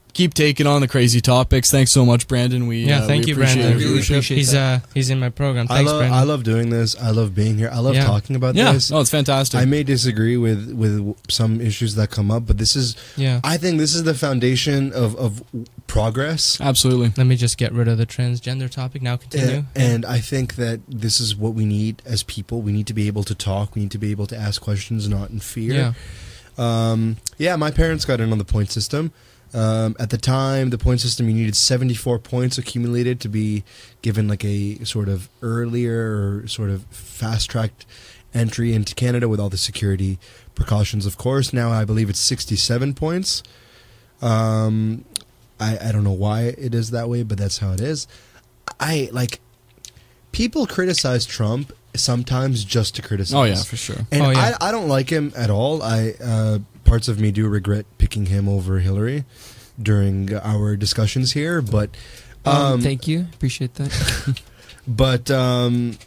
keep keep taking on the crazy topics." Thanks so much, Brandon. We Yeah, uh, thank we you, appreciate Brandon. your Really appreciate he's uh he's in my program. I love Brandon. I love doing this. I love being here. I love Yeah. talking about Yeah, this. no, it's fantastic. I may disagree with with some issues that come up, but this is yeah. I think this is the foundation of of progress. Absolutely. Let me just get rid of the transgender topic. Now continue. And, and I think that this is what we need as people. We need to be able to talk. We need to be able to ask questions, not in fear. yeah. Um, yeah, my parents got in on the point system. Um, at the time, the point system, you needed 74 points accumulated to be given like a sort of earlier or sort of fast tracked entry into Canada with all the security precautions, of course. Now I believe it's 67 points. Um, I, I don't know why it is that way, but that's how it is. I like people criticize Trump sometimes just to criticize. Oh yeah, for sure. And Oh, yeah. I, I don't like him at all. I uh, parts of me do regret picking him over Hillary during our discussions here, but Um, um, thank you, appreciate that. but um,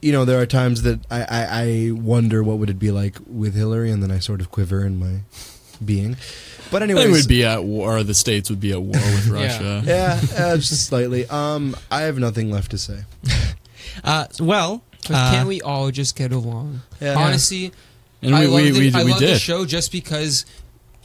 you know there are times that I, I, I wonder what would it be like with Hillary, and then I sort of quiver in my being. But They anyways, would be at war. The states would be at war with Russia. yeah, uh, just slightly. Um, I have nothing left to say. Uh, well, uh, can't we all just get along? Yeah. Honestly, And I love, we, the, we, I we love the show just because,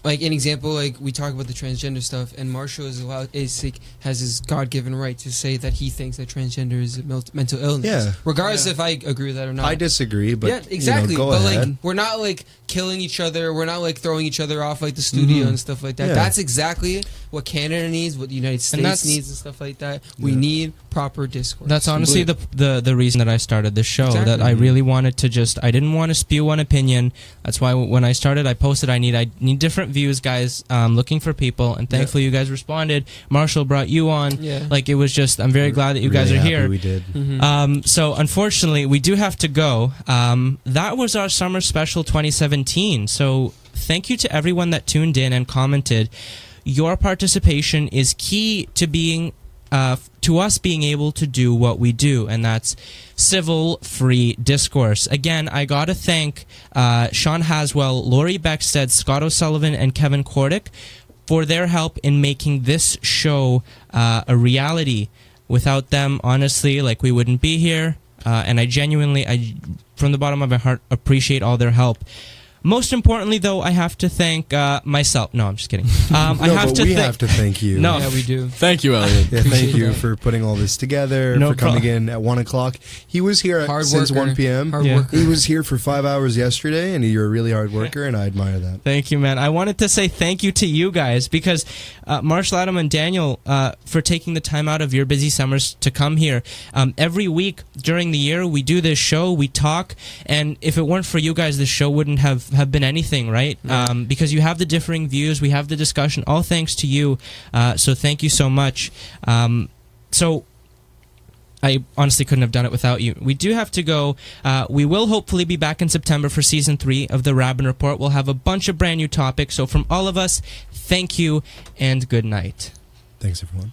like an example, like we talk about the transgender stuff, and Marshall is allowed is like has his God given right to say that he thinks that transgender is a mel- mental illness, Yeah. regardless Yeah. if I agree with that or not. I disagree, but yeah, exactly. You know, go but ahead. like, we're not like killing each other. We're not like throwing each other off like the studio Mhm. and stuff like that. Yeah. That's exactly what Canada needs, what the United that's- States needs, and stuff like that. We Yeah. need proper discourse. That's honestly the, the the reason that I started this show. That I really wanted to just I didn't want to spew one opinion. That's why when I started, I posted I need I need different views, guys. Um, looking for people, and thankfully you guys responded. Marshall brought you on. yeah. Like it was just I'm very glad that you guys are happy here. We did. Mhm. Um, so unfortunately, we do have to go. Um, that was our summer special 2017. So thank you to everyone that tuned in and commented. Your participation is key to being. Uh, to us being able to do what we do, and that's civil free discourse. Again, I gotta thank uh, Sean Haswell, Laurie Beckstead, Scott O'Sullivan, and Kevin Kordick for their help in making this show uh, a reality. Without them, honestly, like we wouldn't be here. Uh, and I genuinely, I, from the bottom of my heart, appreciate all their help. Most importantly, though, I have to thank uh, myself. No, I'm just kidding. Um, I no, have but to we thank. have to thank you. No. yeah, we do. Thank you, Elliot. Yeah, thank you for putting all this together, No for coming prob- in at 1 o'clock. He was here at, Hard since worker. 1 p.m. Hard Yeah. worker. He was here for five hours yesterday, and you're a really hard worker, and I admire that. Thank you, man. I wanted to say thank you to you guys because uh, Marshall, Adam, and Daniel uh, for taking the time out of your busy summers to come here. Um, every week during the year, we do this show, we talk, and if it weren't for you guys, this show wouldn't have, have been anything, right? Right. Um, because you have the differing views, we have the discussion, all thanks to you. Uh, so thank you so much. Um, so I honestly couldn't have done it without you. We do have to go. Uh, we will hopefully be back in September for season three of the Raben Report. We'll have a bunch of brand new topics. So, from all of us, thank you and good night. Thanks, everyone.